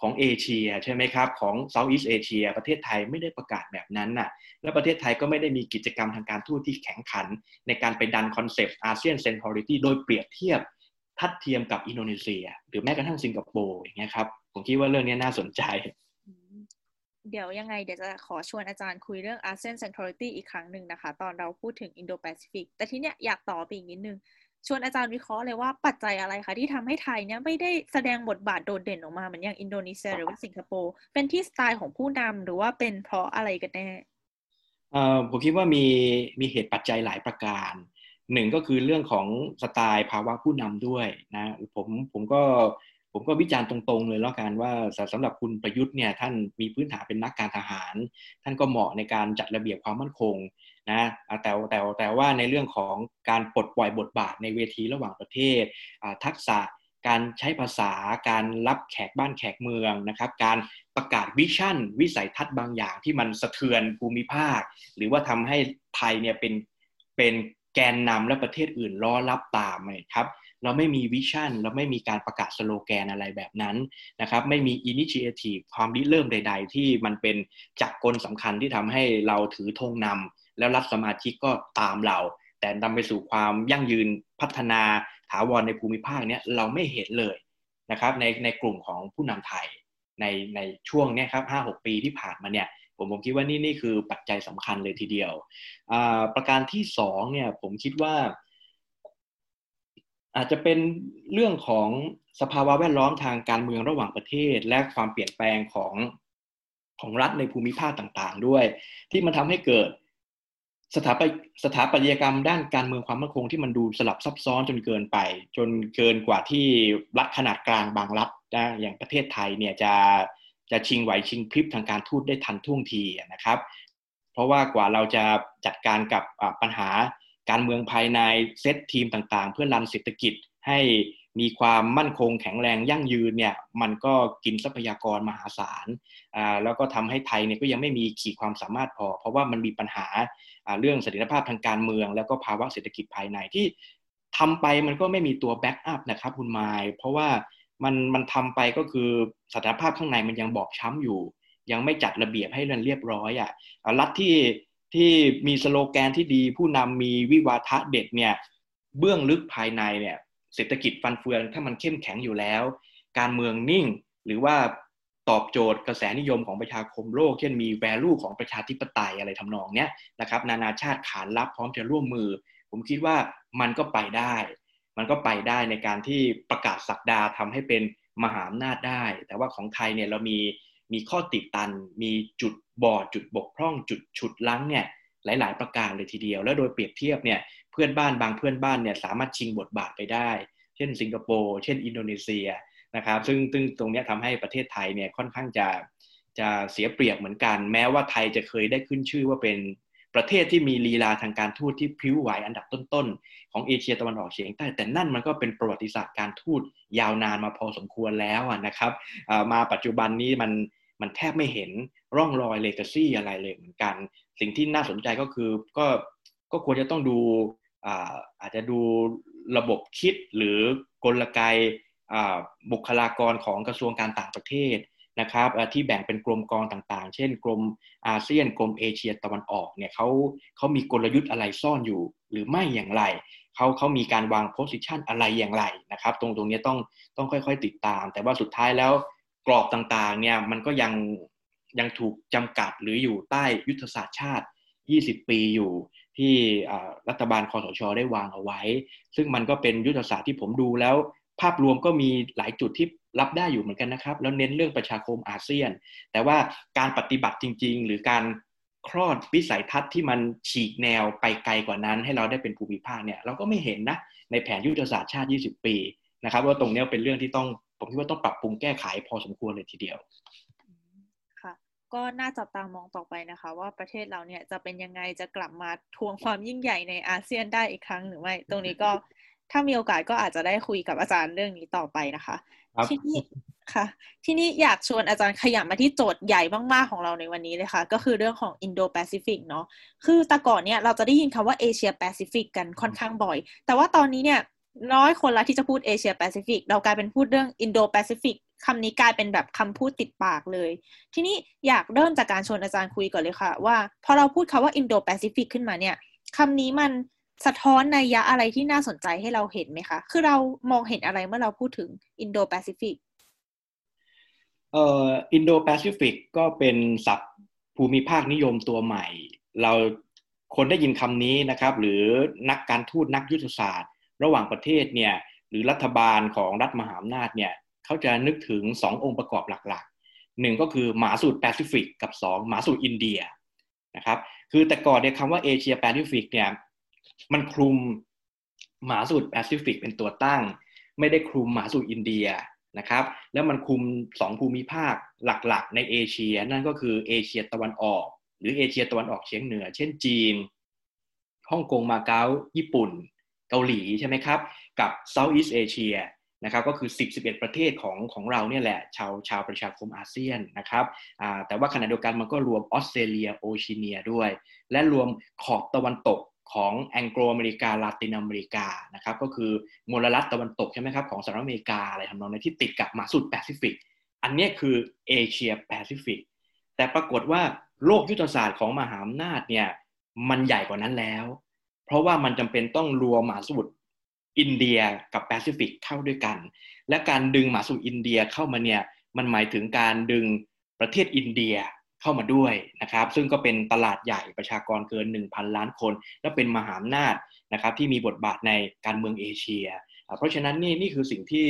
ของเอเชียใช่ไหมครับของ Southeast Asia ประเทศไทยไม่ได้ประกาศแบบนั้นน่ะและประเทศไทยก็ไม่ได้มีกิจกรรมทางการทูตที่แข็งขัน ในการไปดัน concept ASEAN centrality โดยเปรียบเทียบทัดเทียมกับอินโดนีเซีย หรือแม้กระทั่งสิงคโปร์อย่างเงี้ยครับผมคิดว่าเรื่องนี้น่าสนใจ เดี๋ยวยังไงเดี๋ยวจะขอชวนอาจารย์คุยเรื่อง ASEAN Security อีกครั้งหนึ่งนะคะ ตอนเราพูดถึง Indo-Pacific แต่ที่เนี้ยอยากต่อไปอีกนิดนึง ชวนอาจารย์วิเคราะห์เลยว่าปัจจัยอะไรคะที่ทำให้ไทยเนี้ยไม่ได้แสดงบทบาทโดดเด่นออกมาเหมือนอย่างอินโดนีเซียหรือว่าสิงคโปร์เป็นที่สไตล์ของผู้นำหรือว่าเป็นเพราะอะไรกันแน่ผมคิดว่ามีมีเหตุปัจจัยหลายประการหนึ่งก็คือเรื่องของสไตล์ภาวะผู้นำด้วยนะผมผมก็ผมก็วิจารณ์ตรงๆเลยแล้วกันว่าสำหรับคุณประยุทธ์เนี่ยท่านมีพื้นฐานเป็นนักการทหาร ท่านก็เหมาะในการจัดระเบียบความมั่นคง นะแต่แต่แต่ว่าในเรื่องของการปลดปล่อยบทบาทในเวทีระหว่างประเทศ ทักษะการใช้ภาษาการรับแขกบ้านแขกเมืองนะครับ การประกาศวิชั่น วิสัยทัศน์บางอย่างที่มันสะเทือนภูมิภาค หรือว่าทำให้ไทยเนี่ยเป็นเป็นแกนนำและประเทศอื่นล้อรับตามครับเราไม่มี vision เราไม่มีการประกาศสโลแกนอะไรแบบนั้นนะครับไม่มี initiative ความริเริ่มใด ๆ ที่มันเป็นจักรกลสำคัญที่ทำให้เราถือธงนำ แล้วรัฐสมาชิกก็ตามเรา แต่นำไปสู่ความยั่งยืนพัฒนาถาวรในภูมิภาคเนี้ยเราไม่เห็นเลยนะครับในในกลุ่มของผู้นำไทยในในช่วงเนี้ยครับห้าหกปีที่ผ่านมาเนี่ยผมผมคิดว่านี่นี่คือปัจจัยสำคัญเลยทีเดียว ประการที่สองเนี่ยผมคิดว่า อาจจะเป็นเรื่องของสภาวะแวดล้อมทางการเมืองระหว่างประเทศ และความเปลี่ยนแปลงของของรัฐในภูมิภาคต่างๆ ด้วย ที่มันทำให้เกิด สถาปสถาปัตยกรรมด้านการเมืองความมั่นคงที่มันดูสลับซับซ้อนจนเกินไป จนเกินกว่าที่รัฐขนาดกลางบางรัฐนะอย่างประเทศไทยเนี่ยจะจะชิงไหวชิงพริบทางการทูตได้ทันท่วงทีนะครับ เพราะว่ากว่าเราจะจัดการกับปัญหาการเมืองภายในเซตทีมต่างๆ เพื่อรันเศรษฐกิจให้ มีความมั่นคงแข็งแรงยั่งยืนเนี่ยมันก็กินทรัพยากรมหาศาลอ่าแล้วก็ทำให้ไทยเนี่ยก็ยังไม่มีขีดความสามารถพอ เพราะว่ามันมีปัญหาอ่าเรื่องเสถียรภาพทางการเมือง แล้วก็ภาวะเศรษฐกิจภายในที่ทำไปมันก็ไม่มีตัว backup นะครับคุณไมล์เพราะว่ามันมันทำไปก็คือสถานภาพข้างในมันยังบอบช้ำอยู่ ยังไม่จัดระเบียบให้เรียบร้อยอะรัฐที่ที่มีสโลแกนที่ดีผู้นำมีวิวาทะเด็ดเนี่ยเบื้องลึกภายในเนี่ย เศรษฐกิจฟันเฟือง ถ้ามันเข้มแข็งอยู่แล้ว การเมืองนิ่งหรือว่าตอบโจทย์กระแสนิยมของประชาคมโลก เช่นมี value ของประชาธิปไตยอะไรทำนองเนี้ยนะครับ นานาชาติขานรับพร้อมจะร่วมมือ ผมคิดว่ามันก็ไปได้ มันก็ไปได้ในการที่ประกาศสักดาทำให้เป็นมหาอำนาจได้ แต่ว่าของไทยเนี่ยเรามีมีข้อติดตัน มีจุดบอดจุดบกพร่อง จุดฉุดลั้งเนี่ย หลาย ๆ ประการเลยทีเดียว แล้วโดยเปรียบเทียบเนี่ยเพื่อนบ้านบางเพื่อนบ้านเนี่ยสามารถชิงบทบาทไปได้ เช่นสิงคโปร์เช่นอินโดนีเซียนะครับซึ่งซึ่งตรงนี้ทำให้ประเทศไทยเนี่ยค่อนข้างจะจะเสียเปรียบเหมือนกัน แม้ว่าไทยจะเคยได้ขึ้นชื่อว่าเป็นประเทศที่มีลีลาทางการทูตที่พริ้วไหวอันดับต้น ๆ ของเอเชียตะวันออกเฉียงใต้ แต่นั่นมันก็เป็นประวัติศาสตร์การทูตยาวนานมาพอสมควรแล้วนะครับมาปัจจุบันนี้มัน มันแทบไม่เห็นร่องรอยเลกาซี่อะไรเลยเหมือนกัน สิ่งที่น่าสนใจก็คือก็ก็ควรจะต้องดูอาอาจจะดูระบบคิดหรือกลไกบุคลากรของกระทรวงการต่างประเทศนะครับที่แบ่งเป็นกรมกองต่างๆ เช่น กรมอาเซียน กรมเอเชียตะวันออกเนี่ยเขาเขามีกลยุทธ์อะไรซ่อนอยู่ หรือไม่อย่างไรเขาเขามีการวางโพสิชันอะไรอย่างไรนะครับ ตรงตรงนี้ต้องต้องค่อยๆ ติดตาม แต่ว่าสุดท้ายแล้ว กรอบต่างๆเนี่ยมันก็ยังยังถูกจำกัดหรืออยู่ใต้ยุทธศาสตร์ชาติ 20 ปีอยู่ที่รัฐบาลคอสชได้วางเอาไว้ ซึ่งมันก็เป็นยุทธศาสตร์ที่ผมดูแล้ว ภาพรวมก็มีหลายจุดที่รับได้อยู่เหมือนกันนะครับ แล้วเน้นเรื่องประชาคมอาเซียน แต่ว่าการปฏิบัติจริง ๆ หรือการคลอดวิสัยทัศน์ที่มันฉีกแนวไปไกลกว่านั้น ให้เราได้เป็นภูมิภาคเนี่ยเราก็ไม่เห็นนะในแผนยุทธศาสตร์ชาติ 20 ปีนะครับ ว่าตรงนี้เป็นเรื่องที่ต้อง ผมคิดว่าต้องปรับปรุงแก้ไขพอสมควรเลยทีเดียวค่ะก็น่าจับตามองต่อไปนะคะ ว่าประเทศเราเนี่ยจะเป็นยังไงจะกลับมาทวงความยิ่งใหญ่ในอาเซียนได้อีกครั้งหรือไม่ ตรงนี้ก็ถ้ามีโอกาสก็อาจจะได้คุยกับอาจารย์เรื่องนี้ต่อไปนะคะทีนี้ค่ะ ทีนี้อยากชวนอาจารย์ขยับมาที่โจทย์ใหญ่มากๆของเราในวันนี้เลยค่ะ ก็คือเรื่องของอินโดแปซิฟิกเนาะคือแต่ก่อนเนี่ยเราจะได้ยินคำว่าเอเชียแปซิฟิกกันค่อนข้างบ่อย แต่ว่าตอนนี้เนี่ย น้อยคนละที่จะพูดเอเชียแปซิฟิกเรากลายเป็นพูดเรื่องอินโดแปซิฟิกคำนี้กลายเป็นแบบคำพูดติดปากเลย ทีนี้อยากเริ่มจากการชวนอาจารย์คุยก่อนเลยค่ะ ว่าพอเราพูดคำว่าอินโดแปซิฟิกขึ้นมาเนี่ยคำนี้มันสะท้อนนัยยะอะไรที่น่าสนใจให้เราเห็นไหมคะ คือเรามองเห็นอะไรเมื่อเราพูดถึงอินโดแปซิฟิกเอ่ออินโดแปซิฟิกก็เป็นศัพท์ภูมิภาคนิยมตัวใหม่ เราคนได้ยินคำนี้นะครับ หรือนักการทูตนักยุทธศาสตร์ ระหว่างประเทศเนี่ยหรือรัฐบาลของรัฐมหาอำนาจเนี่ยเขาจะนึกถึง 2 องค์ประกอบหลักๆหนึ่งก็คือมหาสมุทรแปซิฟิกกับ 2 มหาสมุทรอินเดียนะครับคือแต่ก่อนเนี่ยคำว่าเอเชียแปซิฟิกเนี่ยมันคลุมมหาสมุทรแปซิฟิกเป็นตัวตั้ง ไม่ได้คลุมมหาสมุทรอินเดียนะครับแล้วมันคลุม 2 ภูมิภาคหลักๆ ในเอเชียนั่นก็คือเอเชียตะวันออก หรือเอเชียตะวันออกเฉียงเหนือ เช่นจีนฮ่องกงมาเก๊าญี่ปุ่น เกาหลีใช่ไหมครับ กับ Southeast Asia นะครับก็คือ 10 11 ประเทศของของเราเนี่ยแหละ ชาวชาวประชาคมอาเซียนนะครับแต่ว่าขณะเดียวกันมันก็รวมออสเตรเลียโอชิเนียด้วย และรวมขอบตะวันตกของแองโกลอเมริกาลาตินอเมริกานะครับก็คือมลรัฐตะวันตกใช่ไหมครับของสหรัฐอเมริกาอะไรทำนองนี้ที่ติดกับมหาสมุทรแปซิฟิก อันนี้คือเอเชียแปซิฟิกแต่ปรากฏว่าโลกยุทธศาสตร์ของมหาอำนาจเนี่ยมันใหญ่กว่านั้นแล้ว เพราะว่ามันจำเป็นต้องรวมมหาสมุทรอินเดียกับแปซิฟิกเข้าด้วยกัน และการดึงมหาสมุทรอินเดียเข้ามาเนี่ยมันหมายถึงการดึงประเทศอินเดียเข้ามาด้วยนะครับ ซึ่งก็เป็นตลาดใหญ่ประชากรเกิน 1,000 ล้านคน และเป็นมหาอำนาจนะครับที่มีบทบาทในการเมืองเอเชีย เพราะฉะนั้นนี่นี่คือสิ่งที่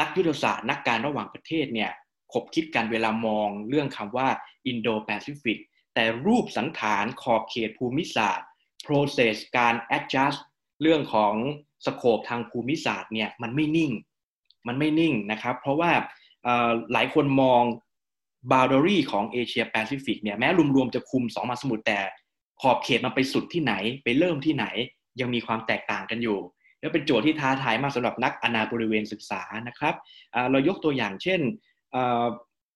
นักยุทธศาสตร์นักการระหว่างประเทศเนี่ยขบคิดกันเวลามองเรื่องคำว่าอินโดแปซิฟิกแต่รูปสัณฐานขอบเขตภูมิศาสตร์ process การ adjust เรื่องของ scope ทางภูมิศาสตร์เนี่ยมันไม่นิ่ง มันไม่นิ่งนะครับ เพราะว่าหลายคนมอง boundary ของเอเชียแปซิฟิกเนี่ยแม้รวมๆจะคุมสองมหาสมุทรแต่ขอบเขตมันไปสุดที่ไหน ไปเริ่มที่ไหน ยังมีความแตกต่างกันอยู่ แล้วเป็นโจทย์ที่ท้าทายมากสำหรับนักอนาบริเวณศึกษานะครับเรายกตัวอย่างเช่น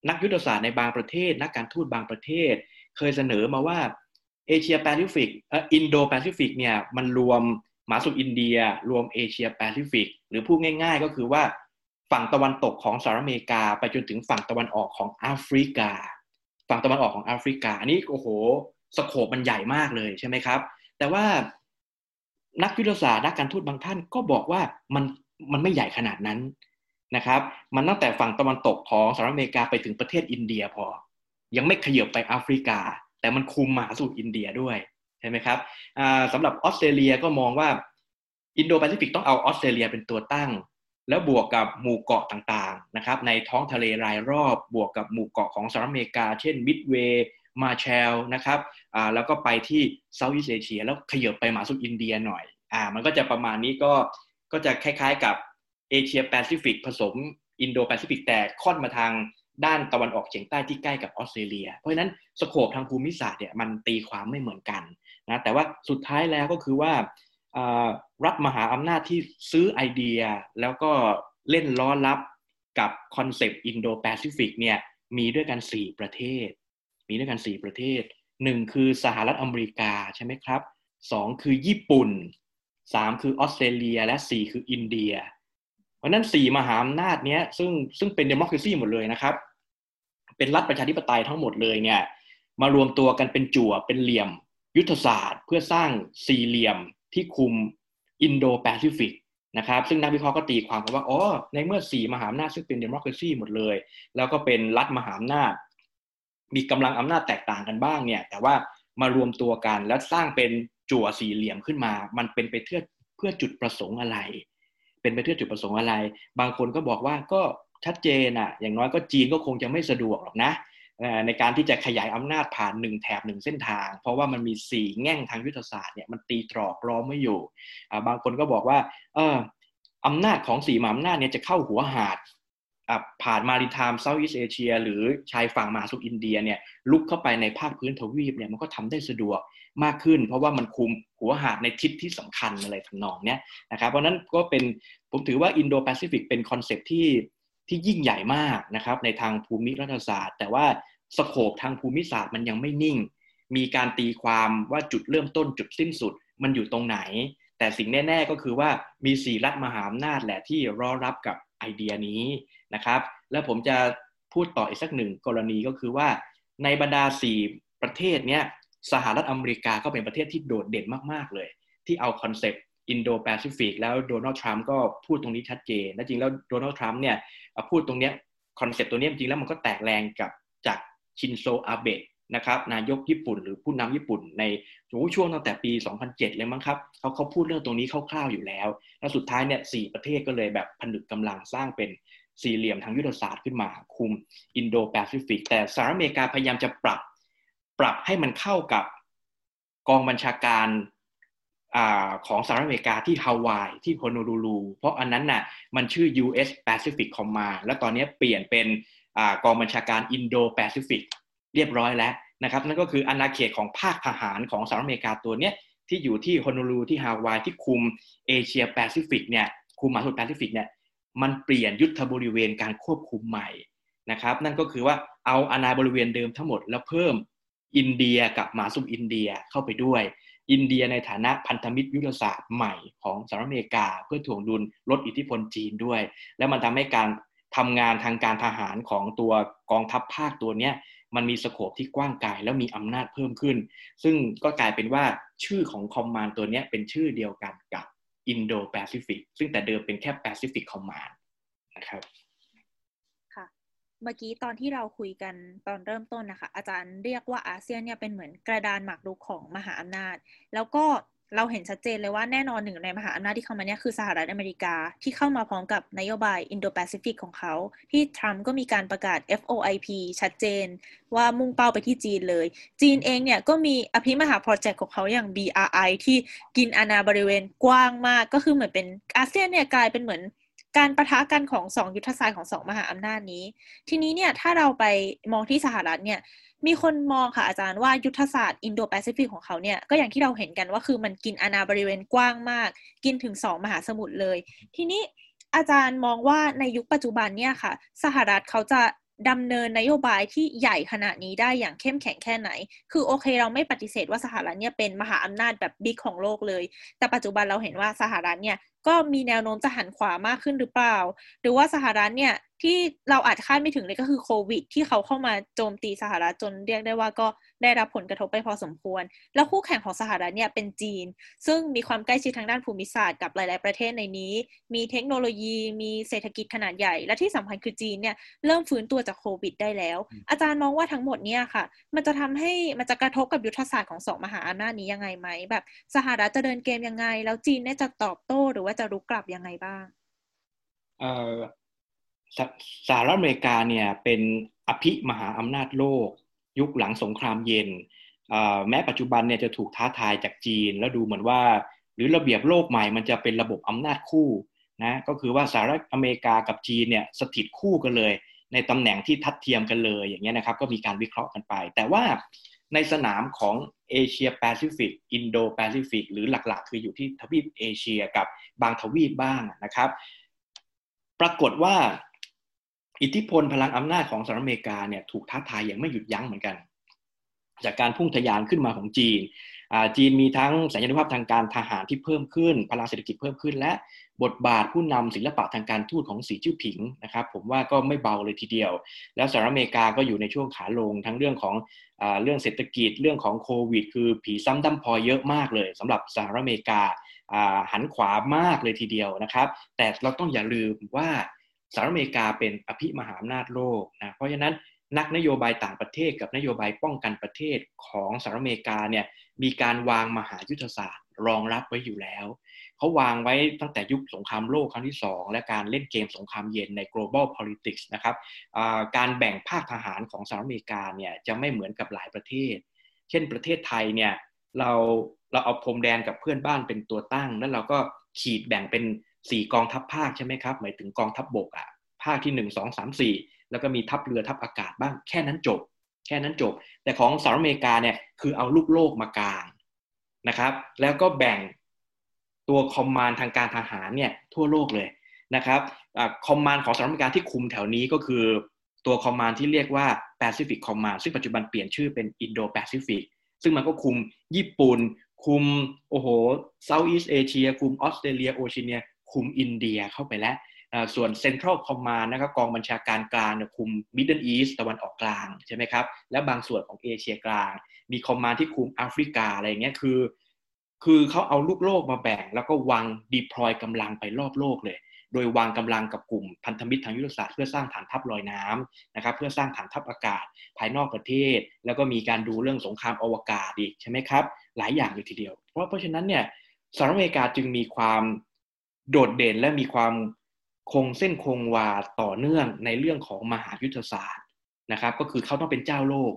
นักยุทธศาสตร์ในบางประเทศ นักการทูตบางประเทศ เคยเสนอมาว่า เอเชียแปซิฟิกอินโดแปซิฟิกเนี่ยมันรวมมหาสมุทรอินเดีย รวมเอเชียแปซิฟิกหรือพูดง่าย ๆ ก็คือว่าฝั่งตะวันตกของสหรัฐอเมริกา ไปจนถึงฝั่งตะวันออกของแอฟริกา ฝั่งตะวันออกของแอฟริกา อันนี้โอ้โห scope มันใหญ่มากเลยใช่ไหมครับ แต่ว่านักยุทธศาสตร์นักการทูตบางท่านก็บอกว่ามันมันไม่ใหญ่ขนาดนั้นนะครับ มันตั้งแต่ฝั่งตะวันตกของสหรัฐอเมริกาไปถึงประเทศอินเดียพอ ยังไม่ขยับไปแอฟริกา แต่มันคุมมาสู่อินเดียด้วยใช่ไหมครับสำหรับออสเตรเลียก็มองว่าอินโดแปซิฟิกต้องเอาออสเตรเลียเป็นตัวตั้ง แล้วบวกกับหมู่เกาะต่างๆนะครับในท้องทะเลรายรอบบวกกับหมู่เกาะของสหรัฐอเมริกา เช่นมิดเวย์มาร์แชลนะครับแล้วก็ไปที่ Southeast Asia แล้วขยับไปมาสุดอินเดียหน่อยอ่ามันก็จะประมาณนี้ก็ก็จะคล้ายๆกับเอเชียแปซิฟิกผสมอินโดแปซิฟิกแต่ค่อนมาทาง ด้านตะวันออกเฉียงใต้ที่ใกล้กับออสเตรเลีย เพราะฉะนั้น scope ทางภูมิศาสตร์เนี่ยมันตีความไม่เหมือนกันนะแต่ว่าสุดท้ายแล้วก็คือว่ารัฐมหาอำนาจที่ซื้อไอเดียแล้วก็เล่นล้อรับกับ concept อินโดแปซิฟิกเนี่ยมีด้วยกัน 4 ประเทศ มีด้วยกัน 4 ประเทศ 1 คือสหรัฐอเมริกาใช่ไหมครับ 2 คือญี่ปุ่น 3 คือออสเตรเลีย และ 4 คืออินเดีย เพราะนั้นสี่มหาอำนาจเนี้ยซึ่งซึ่งเป็น democracy หมดเลยนะครับ เป็นรัฐประชาธิปไตยทั้งหมดเลยเนี่ยมารวมตัวกันเป็นจั่วเป็นเหลี่ยม ยุทธศาสตร์ เพื่อสร้างสี่เหลี่ยมที่คุมอินโดแปซิฟิกนะครับ ซึ่งนักวิเคราะห์ก็ตีความกันว่าอ๋อในเมื่อสี่มหาอำนาจซึ่งเป็นเดโมคราซีหมดเลย แล้วก็เป็นรัฐมหาอำนาจ มีกำลังอำนาจแตกต่างกันบ้างเนี่ย แต่ว่ามารวมตัวกันแล้วสร้างเป็นจั่วสี่เหลี่ยมขึ้นมา มันเป็นไปเพื่อเพื่อจุดประสงค์อะไร เป็นไปเพื่อจุดประสงค์อะไร บางคนก็บอกว่าก็ชัดเจนอะอย่างน้อยก็จีนก็คงจะไม่สะดวกหรอกนะในการที่จะขยายอำนาจผ่านหนึ่งแถบหนึ่งเส้นทาง เพราะว่ามันมีสี่แง่งทางยุทธศาสตร์เนี่ยมันตีตรอกล้อมไม่อยู่ บางคนก็บอกว่าเอออำนาจของสี่มหาอำนาจเนี่ยจะเข้าหัวหาดผ่าน maritime Southeast Asia หรือชายฝั่งมหาสมุทรอินเดียเนี่ยรุกเข้าไปในภาคพื้นทวีปเนี่ยมันก็ทำได้สะดวก มากขึ้น เพราะว่ามันคุมหัวหาดในทิศที่สำคัญอะไรทำนองเนี้ยนะครับเพราะนั้นก็เป็นผมถือว่าอินโดแปซิฟิกเป็น concept ที่ที่ยิ่งใหญ่มากนะครับในทางภูมิรัฐศาสตร์ แต่ว่า scope ทางภูมิศาสตร์มันยังไม่นิ่ง มีการตีความว่าจุดเริ่มต้นจุดสิ้นสุด มันอยู่ตรงไหน แต่สิ่งแน่ ๆ ก็คือว่ามีสี่รัฐมหาอำนาจแหละที่ล้อรับกับไอเดียนี้นะครับ แล้วผมจะพูดต่ออีกสักหนึ่งกรณีก็คือว่าในบรรดาสี่ประเทศเนี้ย สหรัฐอเมริกาก็เป็นประเทศที่โดดเด่นมากๆเลย ที่เอา concept อินโดแปซิฟิกแล้วโดนัลด์ทรัมป์ก็พูดตรงนี้ชัดเจนและจริงแล้วโดนัลด์ทรัมป์เนี่ยพูดตรงเนี้ยconcept ตัวนี้จริงแล้วมันก็แตกแขนงกับจากชินโซอาเบะนะครับนายกญี่ปุ่นหรือผู้นำญี่ปุ่นในช่วงตั้งแต่ปี 2007 เลยมั้งครับเขาเขาพูดเรื่องตรงนี้คร่าวๆอยู่แล้ว แล้วสุดท้ายเนี่ยสี่ประเทศก็เลยแบบผนึกกำลังสร้างเป็นสี่เหลี่ยมทางยุทธศาสตร์ขึ้นมาคุมอินโดแปซิฟิกแต่สหรัฐอเมริกาพยายามจะปรับ ปรับให้มันเข้ากับกองบัญชาการของสหรัฐอเมริกาที่ฮาวายที่โฮโนลูลูเพราะอันนั้นน่ะมันชื่อ U.S. Pacific Command แล้วตอนนี้เปลี่ยนเป็นกองบัญชาการอินโดแปซิฟิกเรียบร้อยแล้วนะครับนั่นก็คืออาณาเขตของภาคทหารของสหรัฐอเมริกาตัวเนี้ยที่อยู่ที่โฮโนลูลูที่ฮาวายที่คุมเอเชียแปซิฟิกเนี่ยคุมมหาสมุทรแปซิฟิกเนี่ยมันเปลี่ยนยุทธบริเวณการควบคุมใหม่นะครับนั่นก็คือว่าเอาอาณาบริเวณเดิมทั้งหมดแล้วเพิ่ม อินเดียกับมหาสมุทรอินเดียเข้าไปด้วย อินเดียในฐานะพันธมิตรยุทธศาสตร์ใหม่ของสหรัฐอเมริกา เพื่อถ่วงดุลลดอิทธิพลจีนด้วย แล้วมันทำให้การทำงานทางการทหารของตัวกองทัพภาคตัวเนี้ยมันมี scope ที่กว้างไกลแล้วมีอำนาจเพิ่มขึ้น ซึ่งก็กลายเป็นว่าชื่อของ command ตัวนี้เป็นชื่อเดียวกันกับอินโดแปซิฟิกซึ่งแต่เดิมเป็นแค่ Pacific Command นะครับ เมื่อกี้ตอนที่เราคุยกันตอนเริ่มต้นนะคะ อาจารย์เรียกว่าอาเซียนเนี่ยเป็นเหมือนกระดานหมากรุกของมหาอำนาจ แล้วก็เราเห็นชัดเจนเลยว่าแน่นอนหนึ่งในมหาอำนาจที่เข้ามาเนี่ยคือสหรัฐอเมริกาที่เข้ามาพร้อมกับนโยบายอินโดแปซิฟิกของเขา ที่ทรัมป์ก็มีการประกาศ FOIP ชัดเจน ว่ามุ่งเป้าไปที่จีนเลย จีนเองเนี่ยก็มีอภิมหาโปรเจกต์ของเขาอย่าง BRI ที่กินอาณาบริเวณกว้างมาก ก็คือเหมือนเป็นอาเซียนเนี่ยกลายเป็นเหมือน การปะทะกันของสองยุทธศาสตร์ของสองมหาอำนาจนี้ ทีนี้เนี่ยถ้าเราไปมองที่สหรัฐเนี่ยมีคนมองค่ะอาจารย์ว่ายุทธศาสตร์อินโดแปซิฟิกของเขาเนี่ยก็อย่างที่เราเห็นกันว่าคือมันกินอาณาบริเวณกว้างมาก กินถึงสองมหาสมุทรเลย ทีนี้อาจารย์มองว่าในยุคปัจจุบันเนี่ยค่ะ สหรัฐเขาจะดำเนินนโยบายที่ใหญ่ขนาดนี้ได้อย่างเข้มแข็งแค่ไหน คือโอเคเราไม่ปฏิเสธว่าสหรัฐเนี่ยเป็นมหาอำนาจแบบ big ของโลกเลย แต่ปัจจุบันเราเห็นว่าสหรัฐเนี่ย ก็มีแนวโน้มจะหันขวามากขึ้นหรือเปล่า หรือว่าสหรัฐเนี่ยที่เราอาจคาดไม่ถึงเลยก็คือโควิด ที่เขาเข้ามาโจมตีสหรัฐจนเรียกได้ว่าก็ได้รับผลกระทบไปพอสมควร แล้วคู่แข่งของสหรัฐเนี่ยเป็นจีน ซึ่งมีความใกล้ชิดทางด้านภูมิศาสตร์กับหลาย ๆประเทศในนี้ มีเทคโนโลยี มีเศรษฐกิจขนาดใหญ่ และที่สำคัญคือจีนเนี่ยเริ่มฟื้นตัวจากโควิด ได้แล้ว อาจารย์มองว่าทั้งหมดเนี่ยค่ะ มันจะทำให้มันจะกระทบกับยุทธศาสตร์ของสองมหาอำนาจนี้ยังไงไหมแบบ สหรัฐจะเดินเกมยังไง แล้วจีนเนี่ยจะตอบโต้หรือว่าจะรุกกลับยังไงบ้างสหรัฐอเมริกาเนี่ยเป็นอภิมหาอำนาจโลก ยุคหลังสงครามเย็นแม้ปัจจุบันเนี่ยจะถูกท้าทายจากจีน แล้วดูเหมือนว่า หรือระเบียบโลกใหม่มันจะเป็นระบบอำนาจคู่นะก็คือว่าสหรัฐอเมริกากับจีนเนี่ยสถิตคู่กันเลย ในตำแหน่งที่ทัดเทียมกันเลยอย่างเงี้ยนะครับก็มีการวิเคราะห์กันไป แต่ว่า ในสนามของเอเชียแปซิฟิกอินโดแปซิฟิกหรือหลักๆ คืออยู่ที่ทวีปเอเชียกับบางทวีปบ้างนะครับ ปรากฏว่าอิทธิพลพลังอำนาจของสหรัฐอเมริกาเนี่ยถูกท้าทายอย่างไม่หยุดยั้งเหมือนกัน จากการพุ่งทะยานขึ้นมาของจีน จีนมีทั้งสัญญาณภาพทางการทหารที่เพิ่มขึ้น พลังเศรษฐกิจเพิ่มขึ้น และบทบาทผู้นำศิลปะทางการทูตของสีจิ้วผิงนะครับผมว่าก็ไม่เบาเลยทีเดียว แล้วสหรัฐอเมริกาก็อยู่ในช่วงขาลงทั้งเรื่องของอเรื่องเศรษฐกิจเรื่องของโควิด คือผีซ้ำดำพอเยอะมากเลยสำหรับสหรัฐอเมริกาหันขวามากเลยทีเดียวนะครับ แต่เราต้องอย่าลืมว่าสหรัฐอเมริกาเป็นอภิมหาอำนาจโลกนะเพราะฉะนั้น นักนโยบายต่างประเทศกับนโยบายป้องกันประเทศของสหรัฐอเมริกาเนี่ยมีการวางมหายุทธศาสตร์รองรับไว้อยู่แล้วเขาวางไว้ตั้งแต่ยุคสงครามโลกครั้งที่ 2 และการเล่นเกมสงครามเย็นใน global politics นะครับการแบ่งภาคทหารของสหรัฐอเมริกาเนี่ยจะไม่เหมือนกับหลายประเทศ เช่นประเทศไทยเนี่ยเราเราเอาพรมแดนกับเพื่อนบ้านเป็นตัวตั้ง แล้วเราก็ขีดแบ่งเป็น 4 กองทัพภาคใช่ไหมครับหมายถึงกองทัพบบกอะภาคที่ 1 2 3 4 แล้วก็มีทัพเรือทัพอากาศบ้างแค่นั้นจบ แค่นั้นจบ แต่ของสหรัฐอเมริกาเนี่ยคือเอาลูกโลกมากลางนะครับ แล้วก็แบ่งตัวคอมมานด์ทางการทหารเนี่ยทั่วโลกเลยนะครับคอมมานด์ของสหรัฐอเมริกาที่คุมแถวนี้ก็คือตัวคอมมานด์ที่เรียกว่า Pacific Command ซึ่งปัจจุบันเปลี่ยนชื่อเป็น Indo-Pacific ซึ่งมันก็คุมญี่ปุ่น คุมโอ้โห Southeast Asia คุมออสเตรเลียโอเชียเนียคุมอินเดียเข้าไปแล้ว ส่วน Central Command นะครับกองบัญชาการกลางคุม Middle East ตะวันออกกลางใช่ไหมครับ และบางส่วนของเอเชียกลาง มีคอมมานที่คุมแอฟริกาอะไรเงี้ยคือ คือเขาเอาลูกโลกมาแบ่ง แล้วก็วางดีพลอยกำลังไปรอบโลกเลย โดยวางกำลังกับกลุ่มพันธมิตรทางยุทธศาสตร์เพื่อสร้างฐานทัพลอยน้ำนะครับ เพื่อสร้างฐานทัพอากาศ ภายนอกประเทศ แล้วก็มีการดูเรื่องสงครามอวกาศอีกใช่ไหมครับ หลายอย่างเลยทีเดียว เพราะเพราะฉะนั้นเนี่ยสหรัฐอเมริกาจึงมีความโดดเด่นและมีความ คงเส้นคงวาต่อเนื่องในเรื่องของมหายุทธศาสตร์นะครับ ก็คือเขาต้องเป็นเจ้าโลก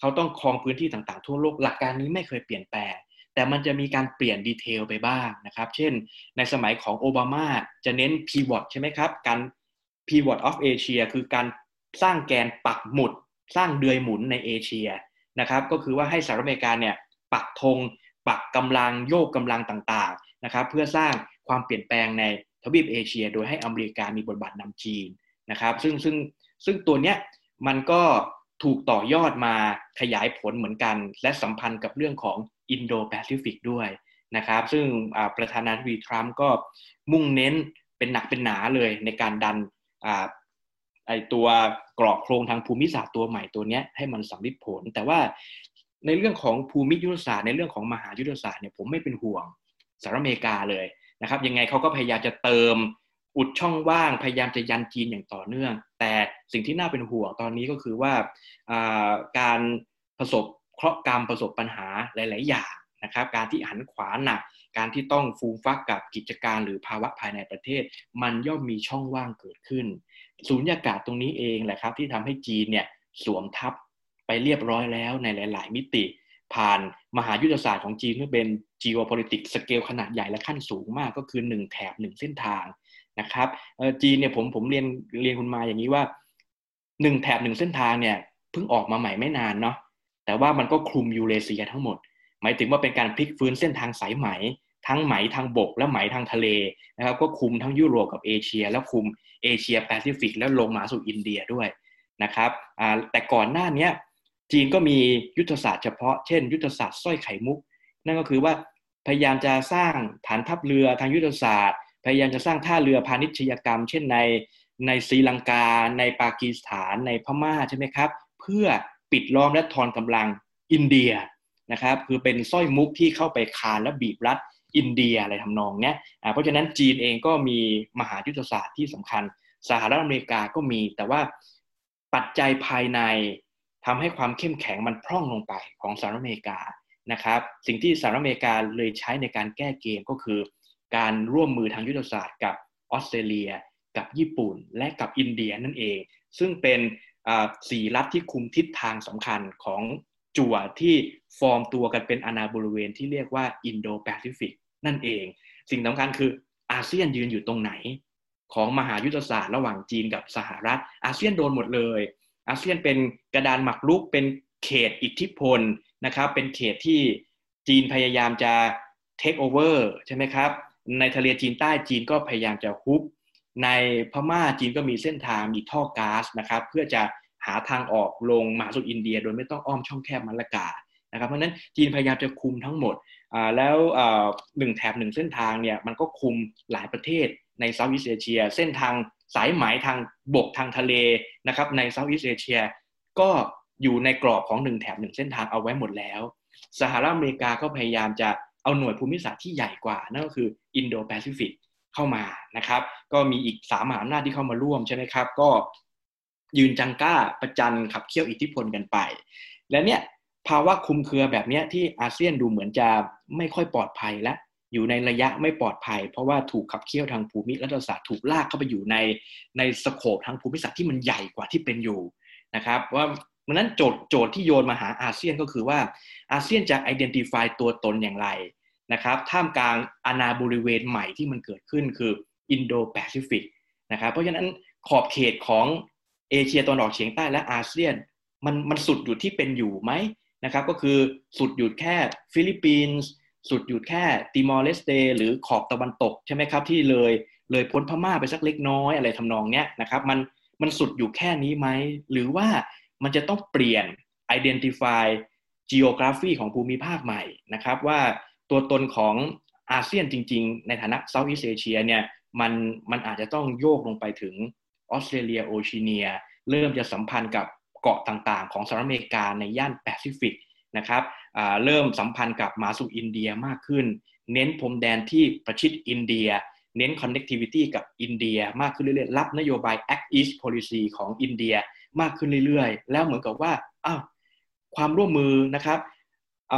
เขาต้องครองพื้นที่ต่างๆ ทั่วโลกหลักการนี้ไม่เคยเปลี่ยนแปลงแต่มันจะมีการเปลี่ยนดีเทลไปบ้างนะครับ เช่น ในสมัยของโอบามาจะเน้น pivot ใช่ไหมครับ การ pivot of Asia คือการสร้างแกนปักหมุด สร้างเดือยหมุนในเอเชียนะครับ ก็คือว่าให้สหรัฐอเมริกาเนี่ยปักธงปักกำลังโยกกำลังต่างๆนะครับ เพื่อสร้างความเปลี่ยนแปลงใน ทวีปเอเชีย โดยให้อเมริกามีบทบาทนำจีนนะครับ ซึ่งซึ่งซึ่งตัวเนี้ยมันก็ถูกต่อยอดมาขยายผลเหมือนกัน และสัมพันธ์กับเรื่องของอินโดแปซิฟิกด้วยนะครับ ซึ่งประธานาธิบดีทรัมป์ก็มุ่งเน้นเป็นหนักเป็นหนาเลยในการดันไอตัวกรอบโครงทางภูมิศาสตร์ตัวใหม่ตัวนี้ให้มันสำลิดผล แต่ว่าในเรื่องของภูมิยุทธศาสตร์ในเรื่องของมหายุทธศาสตร์เนี่ยผมไม่เป็นห่วงสหรัฐอเมริกาเลย นะครับยังไงเขาก็พยายามจะเติม อุดช่องว่างพยายามจะยันจีนอย่างต่อเนื่อง แต่สิ่งที่น่าเป็นห่วงตอนนี้ก็คือว่าการประสบเคราะห์กรรมประสบปัญหาหลาย ๆ อย่างนะครับ การที่หันขวาหนัก การที่ต้องฟูมฟักกับกิจการหรือภาวะภายในประเทศ มันย่อมมีช่องว่างเกิดขึ้นสูญญากาศตรงนี้เองแหละครับ ที่ทำให้จีนเนี่ยสวมทับไปเรียบร้อยแล้วในหลาย ๆ มิติ ผ่านมหายุทธศาสตร์ของจีนที่เป็น geopolitics สเกลขนาดใหญ่และขั้นสูงมากก็คือ 1 แถบ 1 เส้นทางนะครับจีนเนี่ยผมผมเรียนเรียนคุณมาอย่างนี้ว่า 1 แถบ 1 เส้นทางเนี่ยเพิ่งออกมาใหม่ไม่นานเนาะแต่ว่ามันก็คลุมยูเรเซียทั้งหมด หมายถึงว่าเป็นการพลิกฟื้นเส้นทางสายไหม ทั้งไหมทางบก และไหมทางทะเลนะครับก็คุมทั้งยุโรปกับเอเชีย แล้วคุมเอเชียแปซิฟิกแล้วลงมาสู่อินเดียด้วยนะครับแต่ก่อนหน้านี้จีนก็มียุทธศาสตร์เฉพาะ เช่น ยุทธศาสตร์สร้อยไข่มุก นั่นก็คือว่าพยายามจะสร้างฐานทัพเรือทางยุทธศาสตร์ พยายามจะสร้างท่าเรือพาณิชยกรรม เช่นในในศรีลังกา ในปากีสถาน ในพม่าใช่ไหมครับ เพื่อปิดล้อมและทอนกำลังอินเดียนะครับคือเป็นสร้อยมุกที่เข้าไปคานและบีบรัดอินเดียอะไรทำนองเนี้ยเพราะฉะนั้นจีนเองก็มีมหายุทธศาสตร์ที่สำคัญ สหรัฐอเมริกาก็มี แต่ว่าปัจจัยภายในทำให้ความเข้มแข็งมันพร่องลงไปของสหรัฐอเมริกา นะครับสิ่งที่สหรัฐอเมริกาเลยใช้ในการแก้เกมก็คือ การร่วมมือทางยุทธศาสตร์กับออสเตรเลีย กับญี่ปุ่น และกับอินเดียนั่นเอง ซึ่งเป็นสี่รัฐที่คุมทิศทางสำคัญของ Quad ที่ฟอร์มตัวกันเป็นอาณาบริเวณที่เรียกว่าอินโดแปซิฟิกนั่นเอง สิ่งสำคัญคืออาเซียนยืนอยู่ตรงไหน ของมหายุทธศาสตร์ระหว่างจีนกับสหรัฐ อาเซียนโดนหมดเลย อาเซียนเป็นกระดานหมักลุกเป็นเขตอิทธิพล นะครับเป็นเขตที่จีนพยายามจะเทคโอเวอร์ใช่ไหมครับในทะเลจีนใต้จีนก็พยายามจะฮุบในพม่าจีนก็มีเส้นทางมีท่อก๊าซนะครับเพื่อจะหาทางออกลงมาสู่อินเดีย โดยไม่ต้องอ้อมช่องแคบมัลกานะครับเพราะฉะนั้นจีนพยายามจะคุมทั้งหมดแล้วหนึ่งแถบหนึ่งเส้นทางเนี่ยมันก็คุมหลายประเทศใน Southeast Asia เส้นทางสายไหมทางบกทางทะเลนะครับใน Southeast Asia ก็ อยู่ในกรอบของหนึ่งแถบหนึ่งเส้นทางเอาไว้หมดแล้ว สหรัฐอเมริกาก็พยายามจะเอาหน่วยภูมิศาสตร์ที่ใหญ่กว่า นั่นก็คืออินโดแปซิฟิกเข้ามานะครับ ก็มีอีกสามมหาอำนาจที่เข้ามาร่วมใช่ไหมครับ ก็ยืนจังก้าประจันขับเคี่ยวอิทธิพลกันไป และเนี่ยภาวะคลุมเครือแบบนี้ที่อาเซียนดูเหมือนจะไม่ค่อยปลอดภัยและอยู่ในระยะไม่ปลอดภัย เพราะว่าถูกขับเคี่ยวทางภูมิรัฐศาสตร์ถูกลากเข้าไปอยู่ในใน scope ทางภูมิศาสตร์ที่มันใหญ่กว่าที่เป็นอยู่นะครับ เพราะนั้นโจทย์โจทย์ที่โยนมาหาอาเซียนก็คือว่าอาเซียนจะ identify ตัวตนอย่างไรนะครับท่ามกลางอาณาบริเวณใหม่ที่มันเกิดขึ้นคืออินโดแปซิฟิกนะครับเพราะฉะนั้นขอบเขตของเอเชียตะวันออกเฉียงใต้และอาเซียนมันมันสุดอยู่ที่เป็นอยู่ไหมนะครับก็คือสุดหยุดแค่ฟิลิปปินส์สุดหยุดแค่ติมอร์เลสเตหรือขอบตะวันตกใช่ไหมครับที่เลยเลยพ้นพม่าไปสักเล็กน้อยอะไรทำนองเนี้ยนะครับมันมันสุดอยู่แค่นี้ไหมหรือว่า มันจะต้องเปลี่ยน identify geography ของภูมิภาคใหม่นะครับ ว่าตัวตนของอาเซียนจริง ๆ ในฐานะ Southeast Asia เนี่ยมันมันอาจจะต้องโยกลงไปถึงออสเตรเลียโอเชียเนีย เริ่มจะสัมพันธ์กับเกาะต่างๆ ของสหรัฐอเมริกาในย่านแปซิฟิกนะครับเริ่มสัมพันธ์กับมาสู่อินเดียมากขึ้น เน้นพรมแดนที่ประชิดอินเดีย เน้น connectivity กับอินเดีย มากขึ้นเรื่อยๆ รับนโยบาย Act East Policy ของอินเดีย มากขึ้นเรื่อยๆ แล้วเหมือนกับว่าอ้าวความร่วมมือนะครับเ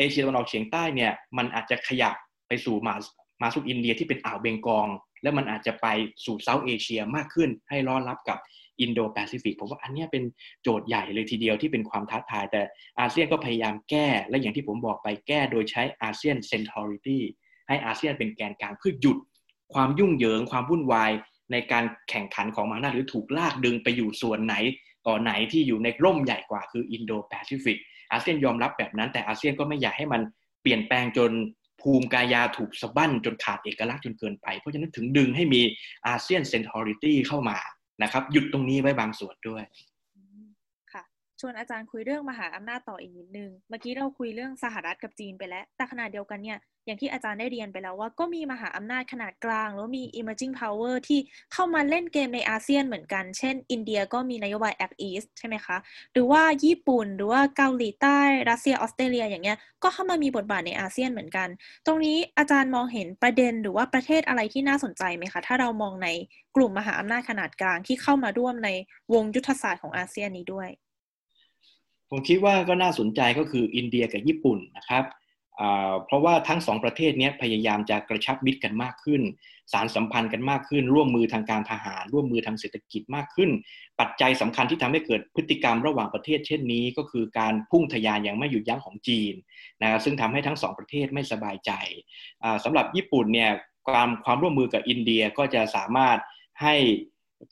อเชียตะวันออกเฉียงใต้เนี่ยมันอาจจะขยับไปสู่มามาสู่อินเดียที่เป็นอ่าวเบงกอลแล้วมันอาจจะไปสู่ South Asia มากขึ้นให้รอรับกับอินโดแปซิฟิกผมว่าอันนี้เป็นโจทย์ใหญ่เลยทีเดียวที่เป็นความท้าทาย แต่อาเซียนก็พยายามแก้และอย่างที่ผมบอกไปแก้โดยใช้ ASEAN Centrality ให้อาเซียนเป็นแกนกลางเพื่อหยุดความยุ่งเหยิงความวุ่นวาย ในการแข่งขันของมหาอำนาจหรือถูกลากดึงไปอยู่ส่วนไหนต่อไหนที่อยู่ในร่มใหญ่กว่าคืออินโดแปซิฟิกอาเซียนยอมรับแบบนั้น แต่อาเซียนก็ไม่อยากให้มันเปลี่ยนแปลงจนภูมิกายาถูกสะบั้นจนขาดเอกลักษณ์จนเกินไป เพราะฉะนั้นถึงดึงให้มี ASEAN Centrality เข้ามานะครับหยุดตรงนี้ไว้บางส่วนด้วย ชวนอาจารย์คุยเรื่องมหาอำนาจต่ออีกนิดนึง เมื่อกี้เราคุยเรื่องสหรัฐกับจีนไปแล้ว แต่ขณะเดียวกันเนี่ย อย่างที่อาจารย์ได้เรียนไปแล้วว่าก็มีมหาอำนาจขนาดกลาง แล้วมี emerging power ที่เข้ามาเล่นเกมในอาเซียนเหมือนกัน เช่น อินเดียก็มีนโยบาย Act East ใช่ไหมคะ หรือว่าญี่ปุ่น หรือว่าเกาหลีใต้ รัสเซีย ออสเตรเลีย อย่างเงี้ย ก็เข้ามามีบทบาทในอาเซียนเหมือนกัน ตรงนี้อาจารย์มองเห็นประเด็นหรือว่าประเทศอะไรที่น่าสนใจไหมคะ ถ้าเรามองในกลุ่มมหาอำนาจขนาดกลางที่เข้ามาร่วมในวงยุทธศาสตร์ของอาเซียนนี้ด้วย ผมคิดว่าก็น่าสนใจก็คืออินเดียกับญี่ปุ่นนะครับเพราะว่าทั้งสองประเทศนี้พยายามจะกระชับมิตรกันมากขึ้น สารสัมพันธ์กันมากขึ้น ร่วมมือทางการทหาร ร่วมมือทางเศรษฐกิจมากขึ้น ปัจจัยสำคัญที่ทำให้เกิดพฤติกรรมระหว่างประเทศเช่นนี้ ก็คือการพุ่งทะยานอย่างไม่หยุดยั้งของจีนนะซึ่งทำให้ทั้งสองประเทศไม่สบายใจสำหรับญี่ปุ่นเนี่ยความความร่วมมือกับอินเดียก็จะสามารถให้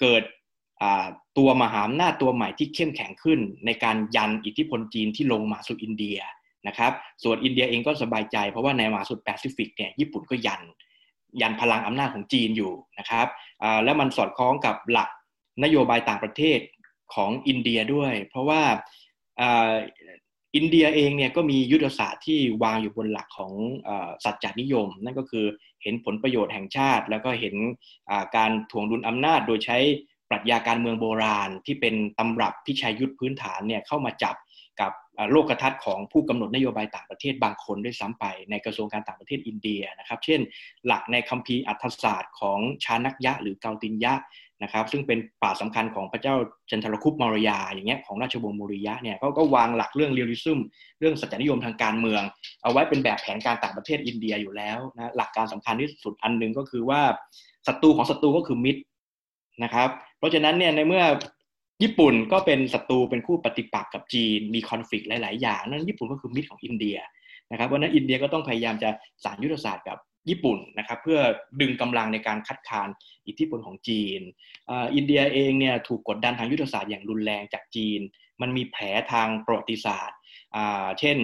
เกิด ตัวมหาอำนาจตัวใหม่ที่เข้มแข็งขึ้น ในการยันอิทธิพลจีนที่ลงมาสู่อินเดียนะครับ ส่วนอินเดียเองก็สบายใจ เพราะว่าในมหาสมุทรแปซิฟิกเนี่ยญี่ปุ่นก็ยันยันพลังอำนาจของจีนอยู่นะครับแล้วมันสอดคล้องกับหลักนโยบายต่างประเทศของอินเดียด้วย เพราะว่าอินเดียเองเนี่ยก็มียุทธศาสตร์ที่วางอยู่บนหลักของสัจจานิยม นั่นก็คือเห็นผลประโยชน์แห่งชาติ แล้วก็เห็นการถ่วงดุลอำนาจโดยใช้ ปรัชญาการเมืองโบราณ ที่เป็นตำรับพิชัยยุทธพื้นฐานเนี่ยเข้ามาจับกับโลกทัศน์ของผู้กำหนดนโยบายต่างประเทศบางคนด้วยซ้ำไปในกระทรวงการต่างประเทศอินเดียนะครับ เช่น หลักในคัมภีร์อรรถศาสตร์ของจาณักยะหรือเกาฏิลยะนะครับซึ่งเป็นปราชญ์สำคัญของพระเจ้าจันทรคุปต์เมารยะอย่างเงี้ยของราชวงศ์เมารยะเนี่ยเขาก็วางหลักเรื่อง realism เรื่องสัจนิยมทางการเมือง เอาไว้เป็นแบบแผนการต่างประเทศอินเดียอยู่แล้วนะหลักการสำคัญที่สุดอันหนึ่งก็คือว่าศัตรูของศัตรูก็คือมิตรนะครับ เพราะฉะนั้นเนี่ยในเมื่อญี่ปุ่นก็เป็นศัตรูเป็นคู่ปฏิปักษ์กับจีนมี conflict หลาย ๆ อย่างนั้นญี่ปุ่นก็คือมิตรของอินเดียนะครับเพราะนั้นอินเดียก็ต้องพยายามจะสารยุทธศาสตร์กับญี่ปุ่นนะครับเพื่อดึงกำลังในการคัดค้านอิทธิพลของจีนอินเดียเองเนี่ยถูกกดดันทางยุทธศาสตร์อย่างรุนแรงจากจีน มันมีแผลทางประวัติศาสตร์เช่น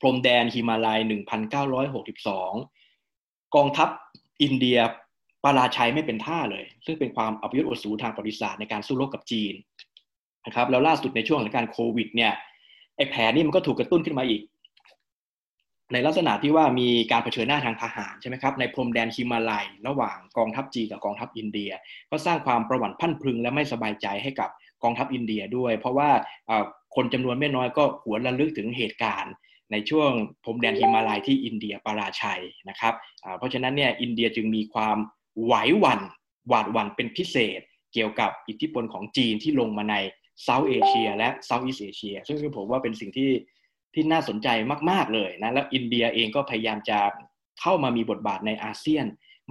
พรมแดนฮิมาลัย1962 กองทัพอินเดีย ปาราชัยไม่เป็นท่าเลย ซึ่งเป็นความอัปยศอสูทางประวัติศาสตร์ในการสู้รบกับจีนนะครับแล้วล่าสุดในช่วงของการโควิดเนี่ยไอ้แผนนี่มันก็ถูกกระตุ้นขึ้นมาอีก ในลักษณะที่ว่ามีการเผชิญหน้าทางทหารใช่ไหมครับในพรมแดนฮิมาลัย ระหว่างกองทัพจีนกับกองทัพอินเดีย ก็สร้างความประวัติพันพึงและไม่สบายใจให้กับกองทัพอินเดียด้วย เพราะว่าคนจำนวนไม่น้อยก็หวนระลึกถึงเหตุการณ์ในช่วงพรมแดนฮิมาลัยที่อินเดียปราชัยนะครับเพราะฉะนั้นเนี่ยอินเดียจึงมีความ ไหวหวัน่นหวาดหวั่นเป็นพิเศษ เกี่ยวกับอิทธิพลของจีนที่ลงมาใน South Asia และ Southeast Asia ซึ่งผมว่าเป็นสิ่งที่ที่น่าสนใจมาก ๆ เลยนะ แล้วอินเดียเองก็พยายามจะเข้ามามีบทบาทในอาเซียน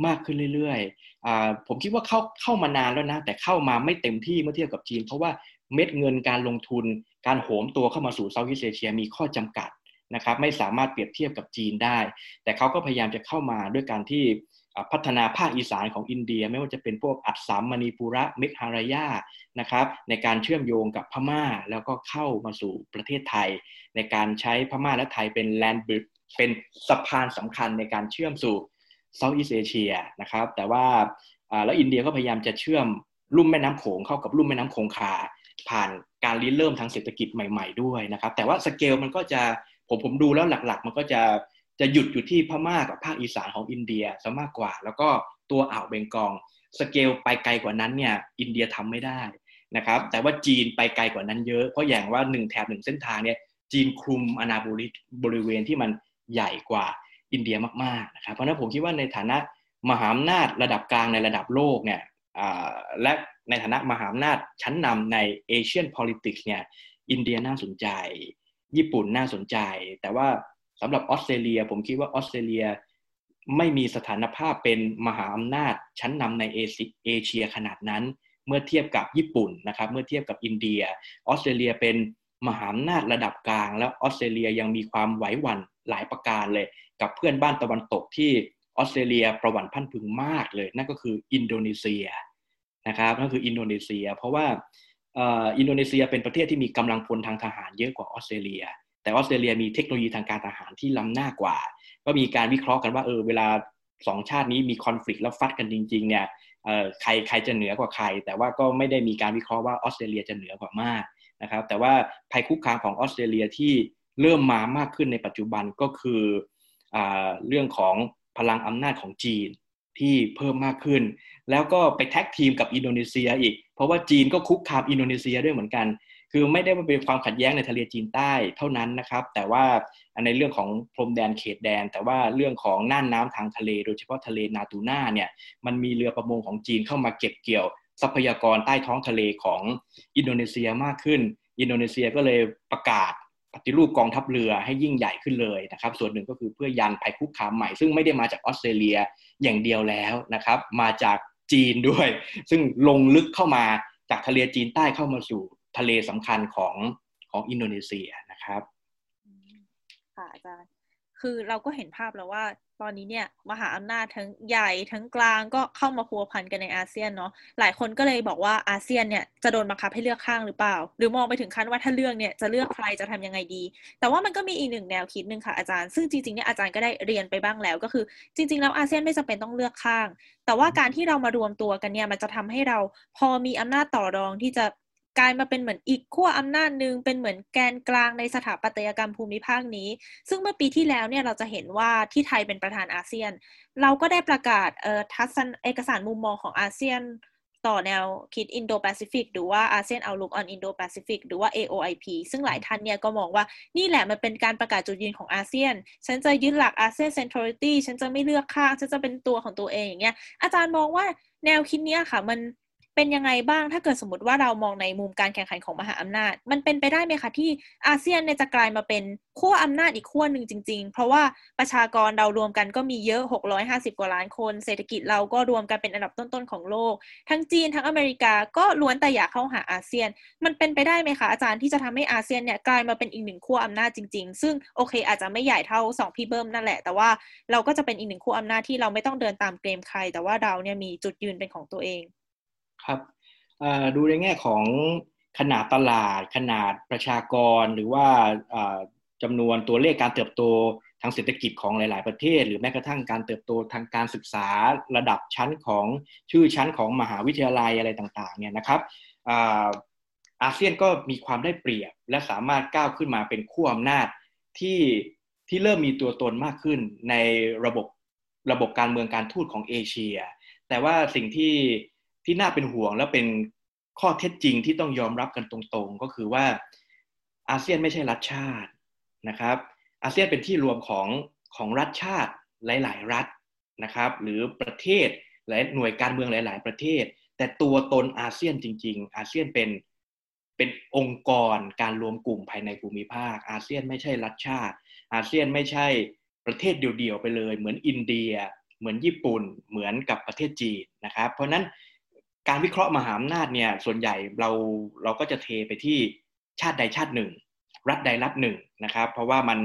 มากขึ้นเรื่อยๆ ผมคิดว่าเข้าเข้ามานานแล้วนะ แต่เข้ามาไม่เต็มที่เมื่อเทียบกับจีน เพราะว่าเม็ดเงินการลงทุน การโหมตัวเข้ามาสู่ Southeast Asia มีข้อจำกัดนะครับ ไม่สามารถเปรียบเทียบกับจีนได้ แต่เขาก็พยายามจะเข้ามาด้วยการที่ พัฒนาภาคอีสานของอินเดีย ไม่ว่าจะเป็นพวกอัสสัมมณีปุระเมฆาลายานะครับในการเชื่อมโยงกับพม่าแล้วก็เข้ามาสู่ประเทศไทย ในการใช้พม่าและไทยเป็น land bridge เป็นสะพานสำคัญในการเชื่อมสู่ Southeast Asia นะครับแต่ว่าแล้วอินเดียก็พยายามจะเชื่อมลุ่มแม่น้ำโขงเข้ากับลุ่มแม่น้ำคงคาผ่านการริเริ่มทางเศรษฐกิจใหม่ ๆ ด้วยนะครับแต่ว่าสเกลมันก็จะผมผมดูแล้วหลัก ๆ มันก็จะ จะหยุดอยู่ที่พม่ากับภาคอีสานของอินเดียซะมากกว่า แล้วก็ตัวอ่าวเบงกอลสเกลไปไกลกว่านั้นเนี่ยอินเดียทำไม่ได้นะครับแต่ว่าจีนไปไกลกว่านั้นเยอะเพราะอย่างว่าหนึ่งแถบหนึ่งเส้นทางเนี่ยจีนคลุมอนาบริบริเวณที่มันใหญ่กว่าอินเดียมากๆนะครับเพราะนั้นผมคิดว่าในฐานะมหาอำนาจระดับกลางในระดับโลกเนี่ยและในฐานะมหาอำนาจชั้นนำในAsian politics เนี่ยอินเดียน่าสนใจ ญี่ปุ่นน่าสนใจ แต่ว่า สำหรับออสเตรเลีย ผมคิดว่าออสเตรเลียไม่มีสถานภาพเป็นมหาอำนาจชั้นนำในเอเชียขนาดนั้น เมื่อเทียบกับญี่ปุ่นนะครับ เมื่อเทียบกับอินเดีย ออสเตรเลียเป็นมหาอำนาจระดับกลาง แล้วออสเตรเลียยังมีความไหวหวั่นหลายประการเลย กับเพื่อนบ้านตะวันตกที่ออสเตรเลียประหวั่นพรั่นพรึงมากเลย นั่นก็คืออินโดนีเซียนะครับนั่นคืออินโดนีเซีย เพราะว่าอินโดนีเซียเป็นประเทศที่มีกำลังพลทางทหารเยอะกว่าออสเตรเลีย แต่ออสเตรเลียมีเทคโนโลยีทางการทหารที่ล้ำหน้ากว่า ก็มีการวิเคราะห์กันว่าเออเวลาสองชาตินี้มีคอนฟ lict แล้วฟัดกันจริง ๆ เนี่ยใครใครจะเหนือกว่าใคร แต่ว่าก็ไม่ได้มีการวิเคราะห์ว่าออสเตรเลียจะเหนือกว่ามากนะครับ แต่ว่าภัยคุกคามของออสเตรเลียที่เริ่มมามากขึ้นในปัจจุบันก็คืออเรื่องของพลังอำนาจของจีนที่เพิ่มมากขึ้น แล้วก็ไป tag team กับอินโดนีเซียอีก เพราะว่าจีนก็คุกคามอินโดนีเซียด้วยเหมือนกัน คือไม่ได้ว่าเป็นความขัดแย้งในทะเลจีนใต้เท่านั้นนะครับ แต่ว่าในเรื่องของพรมแดนเขตแดน แต่ว่าเรื่องของน่านน้ำทางทะเล โดยเฉพาะทะเลนาตูน่าเนี่ยมันมีเรือประมงของจีนเข้ามาเก็บเกี่ยวทรัพยากรใต้ท้องทะเลของอินโดนีเซียมากขึ้น อินโดนีเซียก็เลยประกาศปฏิรูปกองทัพเรือให้ยิ่งใหญ่ขึ้นเลยนะครับ ส่วนหนึ่งก็คือเพื่อยันภัยคุกคามใหม่ ซึ่งไม่ได้มาจากออสเตรเลียอย่างเดียวแล้วนะครับ มาจากจีนด้วย ซึ่งลงลึกเข้ามาจากทะเลจีนใต้เข้ามาสู่ ทะเลสำคัญของของอินโดนีเซียนะครับค่ะอาจารย์คือเราก็เห็นภาพแล้วว่าตอนนี้เนี่ยมหาอำนาจทั้งใหญ่ทั้งกลางก็เข้ามาพัวพันกันในอาเซียนเนาะหลายคนก็เลยบอกว่าอาเซียนเนี่ยจะโดนบังคับให้เลือกข้างหรือเปล่า หรือมองไปถึงขั้นว่าถ้าเลือกเนี่ยจะเลือกใครจะทำยังไงดี แต่ว่ามันก็มีอีกหนึ่งแนวคิดหนึ่งค่ะอาจารย์ซึ่งจริงๆเนี่ยอาจารย์ก็ได้เรียนไปบ้างแล้วก็คือ จริง ๆ แล้วอาเซียนไม่จำเป็นต้องเลือกข้าง แต่ว่าการที่เรามารวมตัวกันเนี่ยมันจะทำให้เราพอมีอำนาจต่อรองที่จะ กลายมาเป็นเหมือนอีกขั้วอำนาจหนึ่งเป็นเหมือนแกนกลางในสถาปัตยกรรมภูมิภาคนี้ ซึ่งเมื่อปีที่แล้วเนี่ยเราจะเห็นว่าที่ไทยเป็นประธานอาเซียน เราก็ได้ประกาศเอ่อทัศนเอกสารมุมมองของอาเซียนต่อแนวคิดอินโดแปซิฟิกหรือว่า ASEAN Outlook on Indo-Pacific หรือว่า AOIP ซึ่งหลายท่านเนี่ยก็มองว่านี่แหละมันเป็นการประกาศจุดยืนของอาเซียน ฉันจะยึดหลักอาเซียนเซนทรัลิตี้ฉันจะไม่เลือกข้าง ฉันจะเป็นตัวของตัวเองอย่างเงี้ยอาจารย์มองว่าแนวคิดเนี้ยค่ะ มัน เป็นยังไงบ้างถ้าเกิดสมมติว่าเรามองในมุมการแข่งขันของมหาอำนาจ มันเป็นไปได้ไหมคะที่อาเซียนเนี่ยจะกลายมาเป็นขั้วอำนาจอีกขั้วหนึ่งจริง ๆ เพราะว่าประชากรเรารวมกันก็มีเยอะ 650 กว่าล้านคน เศรษฐกิจเราก็รวมกันเป็นอันดับต้นๆของโลก ทั้งจีนทั้งอเมริกาก็ล้วนแต่อยากเข้าหาอาเซียน มันเป็นไปได้ไหมคะอาจารย์ที่จะทำให้อาเซียนเนี่ยกลายมาเป็นอีกหนึ่งขั้วอำนาจจริง ๆ ซึ่งโอเค อาจจะไม่ใหญ่เท่าสองพี่เบิ้มนั่นแหละ แต่ว่าเราก็จะเป็นอีกหนึ่งขั้วอำนาจที่เราไม่ต้องเดินตามเกมใคร แต่ว่าเราเนี่ยมีจุดยืนเป็นของตัวเอง ครับดูในแง่ของขนาดตลาด ขนาดประชากร หรือว่าจำนวนตัวเลขการเติบโตทางเศรษฐกิจของหลาย ๆ ประเทศ หรือแม้กระทั่งการเติบโตทางการศึกษาระดับชั้นของชื่อชั้นของมหาวิทยาลัยอะไรต่าง ๆ เนี่ยนะครับอาเซียนก็มีความได้เปรียบ และสามารถก้าวขึ้นมาเป็นขั้วอำนาจที่ที่เริ่มมีตัวตนมากขึ้นในระบบระบบการเมืองการทูตของเอเชีย แต่ว่าสิ่งที่ ที่น่าเป็นห่วงและเป็นข้อเท็จจริงที่ต้องยอมรับกันตรงๆ ก็คือว่าอาเซียนไม่ใช่รัฐชาตินะครับ อาเซียนเป็นที่รวมของของรัฐชาติหลาย ๆ รัฐนะครับ หรือประเทศหลายหน่วยการเมืองหลาย ๆ ประเทศ แต่ตัวตนอาเซียนจริง ๆ อาเซียนเป็นเป็นองค์กรการรวมกลุ่มภายในภูมิภาค อาเซียนไม่ใช่รัฐชาติ อาเซียนไม่ใช่ประเทศเดียวๆไปเลย เหมือนอินเดีย เหมือนญี่ปุ่น เหมือนกับประเทศจีนนะครับ เพราะนั้น การวิเคราะห์มหาอำนาจเนี่ยส่วนใหญ่เราเราก็จะเทไปที่ชาติใดชาติหนึ่ง รัฐใดรัฐหนึ่งนะครับ เพราะว่ามัน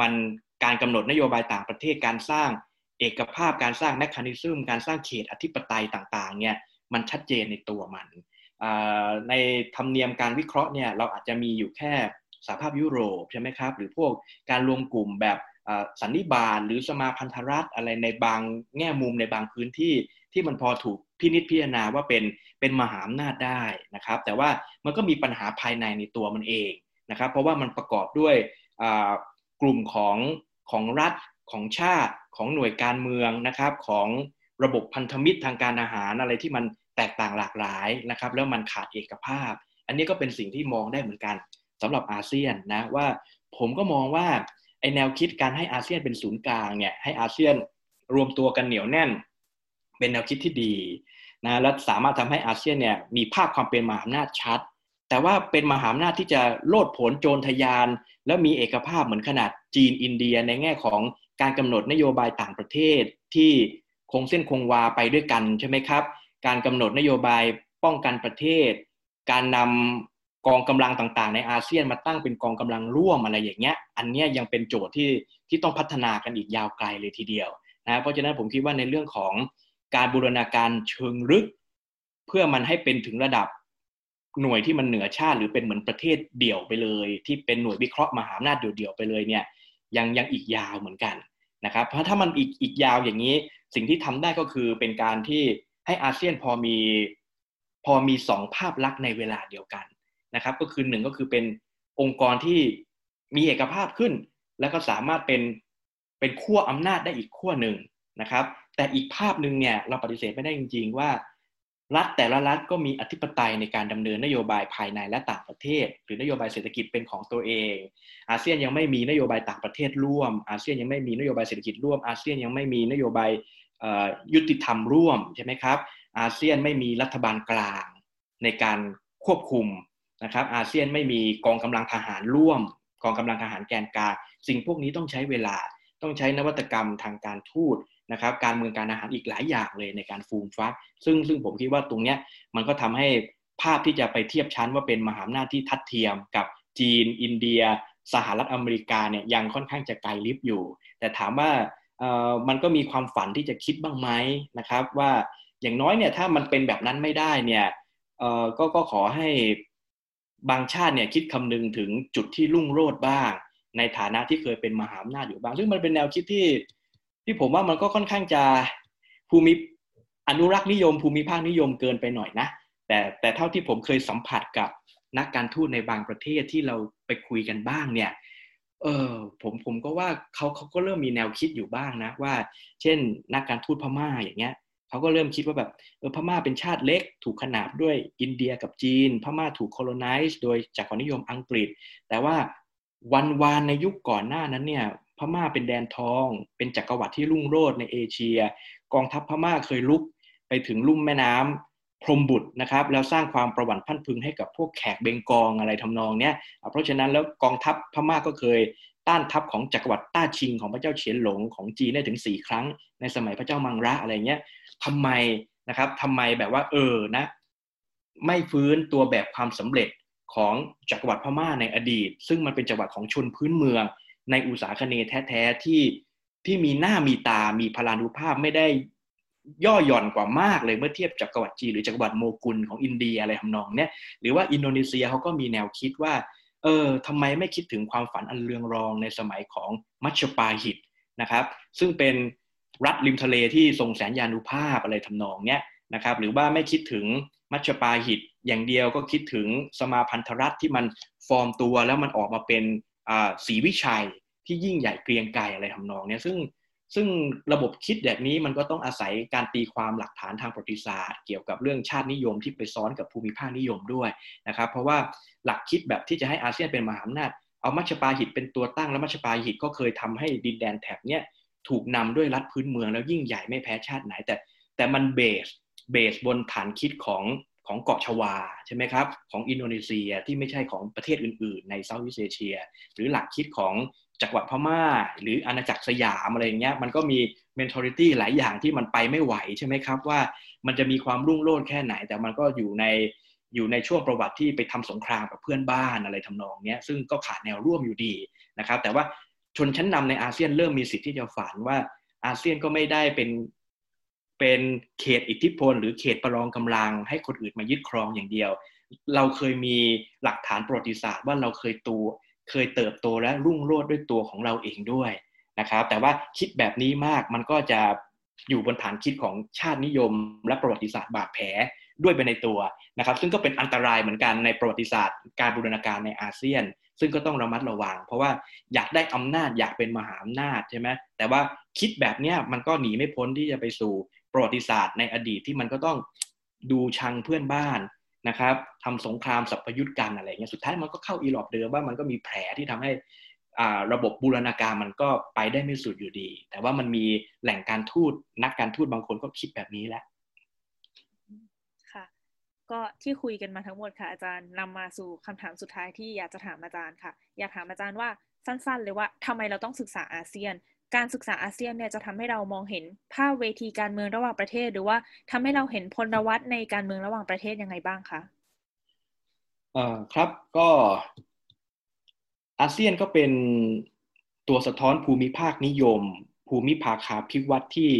มันการกำหนดนโยบายต่างประเทศการสร้างเอกภาพการสร้าง mechanism การสร้างเขตอธิปไตยต่างๆเนี่ยมันชัดเจนในตัวมันในธรรมเนียมการวิเคราะห์เนี่ยเราอาจจะมีอยู่แค่สหภาพยุโรปใช่ไหมครับ หรือพวกการรวมกลุ่มแบบสันนิบาตหรือสมาพันธรัฐอะไรในบางแง่มุมในบางพื้นที่ที่มันพอถูก พินิจพิจารณาว่าเป็นเป็นมหาอำนาจได้นะครับ แต่ว่ามันก็มีปัญหาภายในในตัวมันเองนะครับ เพราะว่ามันประกอบด้วยกลุ่มของของรัฐของชาติของหน่วยการเมืองนะครับของระบบพันธมิตรทางการอาหารอะไรที่มันแตกต่างหลากหลายนะครับ แล้วมันขาดเอกภาพ อันนี้ก็เป็นสิ่งที่มองได้เหมือนกันสำหรับอาเซียนนะว่าผมก็มองว่าไอแนวคิดการให้อาเซียนเป็นศูนย์กลางเนี่ยให้อาเซียนรวมตัวกันเหนียวแน่น เป็นแนวคิดที่ดีนะและสามารถทำให้อาเซียนเนี่ยมีภาพความเป็นมหาอำนาจชัด แต่ว่าเป็นมหาอำนาจที่จะโลดผลโจรทยาน แล้วมีเอกภาพเหมือนขนาดจีนอินเดียในแง่ของการกำหนดนโยบายต่างประเทศที่คงเส้นคงวาไปด้วยกันใช่ไหมครับ การกำหนดนโยบายป้องกันประเทศ การนำกองกำลังต่างๆ ในอาเซียนมาตั้งเป็นกองกำลังร่วมอะไรอย่างเงี้ย อันเนี้ยยังเป็นโจทย์ที่ที่ต้องพัฒนากันอีกยาวไกลเลยทีเดียวนะ เพราะฉะนั้นผมคิดว่าในเรื่องของ การบูรณาการเชิงลึก เพื่อมันให้เป็นถึงระดับหน่วยที่มันเหนือชาติ หรือเป็นเหมือนประเทศเดี่ยวไปเลย ที่เป็นหน่วยวิเคราะห์มหาอำนาจเดี่ยวๆไปเลยเนี่ยยังยังอีกยาวเหมือนกันนะครับ เพราะถ้ามันอีกอีกยาวอย่างนี้ สิ่งที่ทำได้ก็คือเป็นการที่ให้อาเซียนพอมีพอมีสองภาพลักษณ์ในเวลาเดียวกันนะครับ ก็คือหนึ่งก็คือเป็นองค์กรที่มีเอกภาพขึ้น แล้วก็สามารถเป็นเป็นขั้วอำนาจได้อีกขั้วหนึ่งนะครับ แต่อีกภาพหนึ่งเนี่ยเราปฏิเสธไม่ได้จริง ๆ ว่า รัฐแต่ละรัฐก็มีอธิปไตยในการดำเนินนโยบายภายในและต่างประเทศ หรือนโยบายเศรษฐกิจเป็นของตัวเอง อาเซียนยังไม่มีนโยบายต่างประเทศร่วม อาเซียนยังไม่มีนโยบายเศรษฐกิจร่วม อาเซียนยังไม่มีนโยบายยุติธรรมร่วมใช่ไหมครับ อาเซียนไม่มีรัฐบาลกลางในการควบคุมนะครับ อาเซียนไม่มีกองกำลังทหารร่วม กองกำลังทหารแกนกลางสิ่งพวกนี้ต้องใช้เวลาต้องใช้นวัตกรรมทางการทูต นะครับการเมืองการอาหารอีกหลายอย่างเลยในการฟูมฟักซึ่งซึ่งผมคิดว่าตรงเนี้ยมันก็ทำให้ภาพที่จะไปเทียบชั้นว่าเป็นมหาอำนาจที่ทัดเทียมกับจีน อินเดีย สหรัฐอเมริกาเนี่ยยังค่อนข้างจะไกลลิฟอยู่ แต่ถามว่าเอ่อมันก็มีความฝันที่จะคิดบ้างไหมนะครับ ว่าอย่างน้อยเนี่ยถ้ามันเป็นแบบนั้นไม่ได้เนี่ยเอ่อก็ก็ขอให้บางชาติเนี่ยคิดคำนึงถึงจุดที่รุ่งโรจน์บ้าง ในฐานะที่เคยเป็นมหาอำนาจอยู่บ้าง ซึ่งมันเป็นแนวคิดที่ ที่ผมว่ามันก็ค่อนข้างจะภูมิอนุรักษ์นิยม ภูมิภาคนิยมเกินไปหน่อยนะ แต่แต่เท่าที่ผมเคยสัมผัสกับนักการทูตในบางประเทศที่เราไปคุยกันบ้างเนี่ยเออผมผมก็ว่าเขาเขาก็เริ่มมีแนวคิดอยู่บ้างนะว่า เช่น นักการทูตพม่าอย่างเงี้ยเขาก็เริ่มคิดว่าแบบเออพม่าเป็นชาติเล็ก ถูกขนาบด้วยอินเดียกับจีน พม่าถูกโคโลไนซ์โดยจักรนิยมอังกฤษ แต่ว่าวันวานในยุคก่อนหน้านั้นเนี่ย พม่าเป็นแดนทอง เป็นจักรวรรดิที่รุ่งโรจน์ในเอเชีย กองทัพพม่าเคยลุกไปถึงลุ่มแม่น้ำพรมบุตรนะครับ แล้วสร้างความประวัติพันพึงให้กับพวกแขกเบงกองอะไรทำนองเนี้ยเพราะฉะนั้นแล้วกองทัพพม่าก็เคยต้านทัพของจักรวรรดิต้าชิงของพระเจ้าเฉียนหลงของจีนได้ถึง 4 ครั้ง ในสมัยพระเจ้ามังระอะไรเงี้ยทำไมนะครับทำไมแบบว่าเออนะ ไม่ฟื้นตัวแบบความสำเร็จของจักรวรรดิพม่าในอดีต ซึ่งมันเป็นจักรวรรดิของชนพื้นเมือง ในอุตสาคเนแท้ๆที่ที่มีหน้ามีตา มีพลานุภาพไม่ได้ย่อหย่อนกว่ามากเลยเมื่อเทียบจักรวรรดิจีนหรือจักรวรรดิโมกุลของอินเดียอะไรทำนองเนี้ยหรือว่าอินโดนีเซียเขาก็มีแนวคิดว่า เออทำไมไม่คิดถึงความฝันอันเรืองรองในสมัยของมัชชปาหิตนะครับ ซึ่งเป็นรัฐริมทะเลที่ทรงแสนยานุภาพอะไรทำนองเนี้ยนะครับ หรือว่าไม่คิดถึงมัชปาหิตอย่างเดียวก็คิดถึงสมาพันธรัฐที่มันฟอร์มตัวแล้วมันออกมาเป็น สีวิชัยที่ยิ่งใหญ่เกรียงไกรอะไรทำนองเนี้ยซึ่งซึ่งระบบคิดแบบนี้มันก็ต้องอาศัยการตีความหลักฐานทางประวัติศาสตร์ เกี่ยวกับเรื่องชาตินิยมที่ไปซ้อนกับภูมิภาคนิยมด้วยนะครับเพราะว่าหลักคิดแบบที่จะให้อาเซียนเป็นมหาอำนาจเอามัชปาหิตเป็นตัวตั้งแล้วมัชปาหิตก็เคยทำให้ดินแดนแถบเนี้ยถูกนำด้วยรัฐพื้นเมืองแล้วยิ่งใหญ่ไม่แพ้ชาติไหนแต่แต่มัน base base บนฐานคิดของ ของเกาะชวาใช่ไหมครับของอินโดนีเซียที่ไม่ใช่ของประเทศอื่นๆ ใน Southeast Asia หรือหลักคิดของจักรวรรดิพม่า หรืออาณาจักรสยามอะไรอย่างเงี้ยมันก็มี mentality หลายอย่างที่มันไปไม่ไหวใช่ไหมครับว่ามันจะมีความรุ่งโรจน์แค่ไหน แต่มันก็อยู่ในอยู่ในช่วงประวัติที่ไปทำสงครามกับเพื่อนบ้านอะไรทำนองเนี้ยซึ่งก็ขาดแนวร่วมอยู่ดีนะครับแต่ว่าชนชั้นนำในอาเซียนเริ่มมีสิทธิ์ที่จะฝันว่าอาเซียนก็ไม่ได้เป็น เป็นเขตอิทธิพล หรือเขตประลองกำลัง ให้คนอื่นมายึดครองอย่างเดียว เราเคยมีหลักฐานประวัติศาสตร์ว่าเราเคยตัวเคยเติบโตและรุ่งโรจน์ด้วยตัวของเราเองด้วยนะครับ แต่ว่าคิดแบบนี้มากมันก็จะอยู่บนฐานคิดของชาตินิยม และประวัติศาสตร์บาดแผลด้วยไปในตัวนะครับ ซึ่งก็เป็นอันตรายเหมือนกันในประวัติศาสตร์ การบูรณาการในอาเซียน ซึ่งก็ต้องระมัดระวัง เพราะว่าอยากได้อำนาจอยากเป็นมหาอำนาจใช่ไหมแต่ว่าคิดแบบนี้มันก็หนีไม่พ้นที่จะไปสู่ ประวัติศาสตร์ในอดีตที่มันก็ต้องดูชังเพื่อนบ้านนะครับทำสงครามสัพยุทธกันอะไรเงี้ยสุดท้ายมันก็เข้าอีหลอบเดิมว่ามันก็มีแผลที่ทำให้ระบบบูรณาการมันก็ไปได้ไม่สุดอยู่ดี แต่ว่ามันมีแหล่งการทูตนักการทูตบางคนก็คิดแบบนี้แหละค่ะ ก็ที่คุยกันมาทั้งหมดค่ะ อาจารย์นำมาสู่คำถามสุดท้ายที่อยากจะถามอาจารย์ค่ะ อยากถามอาจารย์ว่าสั้นๆ เลยว่าทำไมเราต้องศึกษาอาเซียน การศึกษาอาเซียนเนี่ยจะทำให้เรามองเห็นภาพเวทีการเมืองระหว่างประเทศ หรือว่าทำให้เราเห็นพลวัตในการเมืองระหว่างประเทศยังไงบ้างคะอ่าครับก็อาเซียนก็เป็นตัวสะท้อนภูมิภาคนิยม ภูมิภาคาพิวัตที่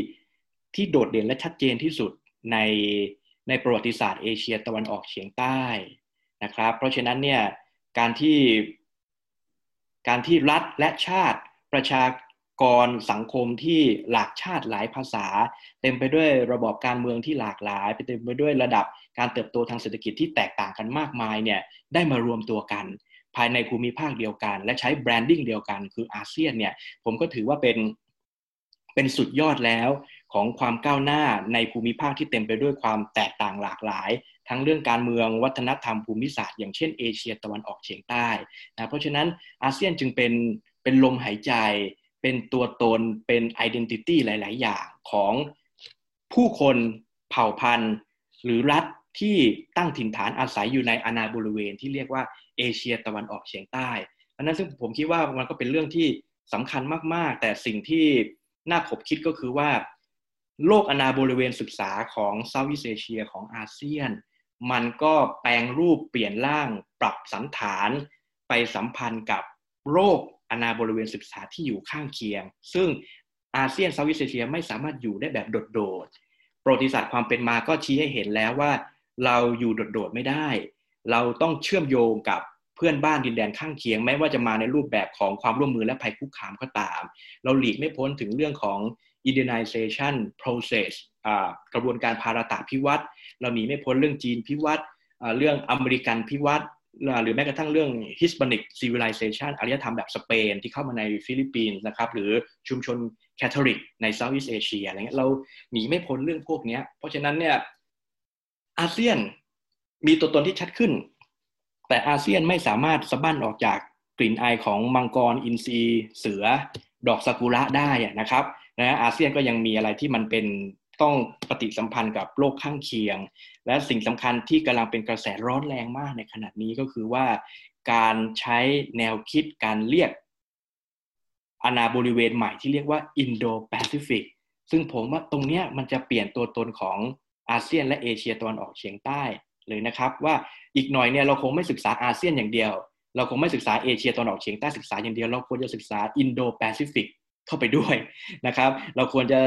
ที่โดดเด่นและชัดเจนที่สุดในในประวัติศาสตร์เอเชียตะวันออกเฉียงใต้นะครับ เพราะฉะนั้นเนี่ยการที่การที่รัฐและชาติประชา กรสังคมที่หลากชาติหลายภาษา เต็มไปด้วยระบอบการเมืองที่หลากหลายเต็มไปด้วยระดับการเติบโตทางเศรษฐกิจที่แตกต่างกันมากมายเนี่ยได้มารวมตัวกัน ภายในภูมิภาคเดียวกัน และใช้ branding เดียวกันคืออาเซียนเนี่ยผมก็ถือว่าเป็นเป็นสุดยอดแล้วของความก้าวหน้าในภูมิภาคที่เต็มไปด้วยความแตกต่างหลากหลาย ทั้งเรื่องการเมืองวัฒนธรรมภูมิศาสตร์อย่างเช่นเอเชียตะวันออกเฉียงใต้นะเพราะฉะนั้นอาเซียนจึงเป็นเป็นลมหายใจ เป็นตัวตนเป็น identity หลาย ๆ อย่างของผู้คนเผ่าพันธุ์ หรือรัฐที่ตั้งถิ่นฐานอาศัยอยู่ในอาณาบริเวณที่เรียกว่าเอเชียตะวันออกเฉียงใต้อันนั้นซึ่งผมคิดว่ามันก็เป็นเรื่องที่สำคัญมาก ๆ แต่สิ่งที่น่าขบคิดก็คือว่า โลกอาณาบริเวณศึกษาของเซาท์อีสเอเชียของอาเซียน มันก็แปลงรูปเปลี่ยนร่างปรับสันฐานไปสัมพันธ์กับโรค อาณาบริเวณศึกษาที่อยู่ข้างเคียง ซึ่งอาเซียนเซาท์อีสเอเชียไม่สามารถอยู่ได้แบบโดดๆ ประวัติศาสตร์ความเป็นมาก็ชี้ให้เห็นแล้วว่า เราอยู่โดดๆไม่ได้ เราต้องเชื่อมโยงกับเพื่อนบ้านดินแดนข้างเคียงแม้ว่าจะมาในรูปแบบของความร่วมมือและภัยคุกคามก็ตาม เราหลีกไม่พ้นถึงเรื่องของ Indianization process กระบวนการพาราตาพิวัตรเราหนีไม่พ้นเรื่องจีนพิวัตรเรื่องอเมริกันพิวัตร หรือแม้กระทั่งเรื่อง Hispanic Civilization อารยธรรมแบบสเปนที่เข้ามาในฟิลิปปินส์นะครับ หรือชุมชนคาทอลิกใน Southeast Asia อะไรเงี้ยเราหนีไม่พ้นเรื่องพวกนี้เพราะฉะนั้นเนี่ยอาเซียนมีตัวตนที่ชัดขึ้น แต่อาเซียนไม่สามารถสะบั้นออกจากกลิ่นอายของมังกรอินทรีเสือ ดอกซากุระได้นะครับนะอาเซียนก็ยังมีอะไรที่มันเป็น ต้องปฏิสัมพันธ์กับโลกข้างเคียง และสิ่งสำคัญที่กำลังเป็นกระแสร้อนแรงมากในขณะนี้ก็คือว่าการใช้แนวคิดการเรียกอาณาบริเวณใหม่ที่เรียกว่าอินโดแปซิฟิกซึ่งผมว่าตรงนี้มันจะเปลี่ยนตัวตนของอาเซียนและเอเชียตะวันออกเฉียงใต้เลยนะครับ ว่าอีกหน่อยเนี่ยเราคงไม่ศึกษาอาเซียนอย่างเดียว เราคงไม่ศึกษาเอเชียตะวันออกเฉียงใต้ศึกษาอย่างเดียวเราควรจะศึกษาอินโดแปซิฟิกเข้าไปด้วยนะครับ เราควรจะ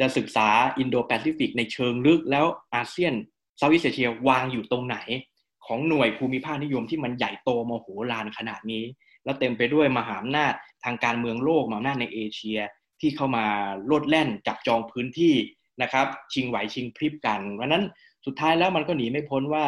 จะศึกษาอินโดแปซิฟิกในเชิงลึกแล้วอาเซียน Southeast Asia วางอยู่ตรงไหน ของหน่วยภูมิภาคนิยมที่มันใหญ่โตมโหฬารขนาดนี้ แล้วเต็มไปด้วยมหาอำนาจทางการเมืองโลกมหาอำนาจในเอเชียที่เข้ามาโลดแล่นจับจองพื้นที่นะครับชิงไหวชิงพริบกันเพราะนั้นสุดท้ายแล้วมันก็หนีไม่พ้นว่า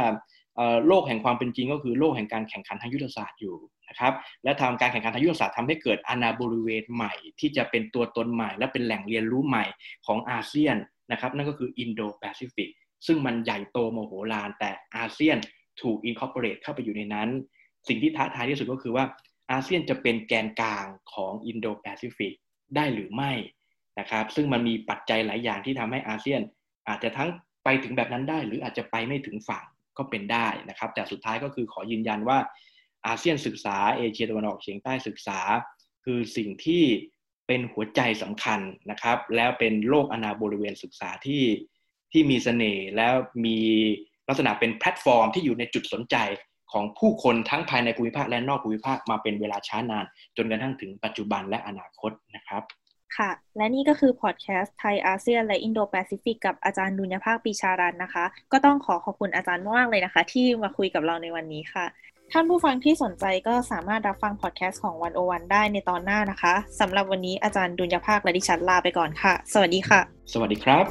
โลกแห่งความเป็นจริงก็คือโลกแห่งการแข่งขันทางยุทธศาสตร์อยู่ นะครับและทำการแข่งขันทางยุทธศาสตร์ทำให้เกิดอาณาบริเวณใหม่ ที่จะเป็นตัวตนใหม่ และเป็นแหล่งเรียนรู้ใหม่ของอาเซียนนะครับนั่นก็คืออินโดแปซิฟิกซึ่งมันใหญ่โตมโหฬาร แต่อาเซียนถูก incorporate เข้าไปอยู่ในนั้น สิ่งที่ท้าทายที่สุดก็คือว่าอาเซียนจะเป็นแกนกลางของอินโดแปซิฟิกได้หรือไม่นะครับซึ่งมันมีปัจจัยหลายอย่างที่ทำให้อาเซียน อาจจะทั้งไปถึงแบบนั้นได้ หรืออาจจะไปไม่ถึงฝั่งก็เป็นได้นะครับ แต่สุดท้ายก็คือขอยืนยันว่า อาเซียนศึกษาเอเชียตะวันออกเฉียงใต้ศึกษา คือสิ่งที่เป็นหัวใจสำคัญนะครับ แล้วเป็นโลกอาณาบริเวณศึกษาที่ที่มีเสน่ห์แล้วมีลักษณะเป็นแพลตฟอร์มที่อยู่ในจุดสนใจของผู้คนทั้งภายในภูมิภาคและนอกภูมิภาคมาเป็นเวลาช้านาน จนกระทั่งถึงปัจจุบันและอนาคตนะครับ ค่ะ และนี่ก็คือพอดแคสต์ไทยอาเซียนและอินโดแปซิฟิกกับอาจารย์ดุลยภาคปรีชารัชชนะคะ ก็ต้องขอขอบคุณอาจารย์มากเลยนะคะ ที่มาคุยกับเราในวันนี้ค่ะ ท่านผู้ฟังที่สนใจก็สามารถรับฟังพอดแคสต์ของวันโอวันได้ในตอนหน้านะคะสำหรับวันนี้อาจารย์ดุลยภาคและดิฉันลาไปก่อนค่ะ สวัสดีค่ะ สวัสดีครับ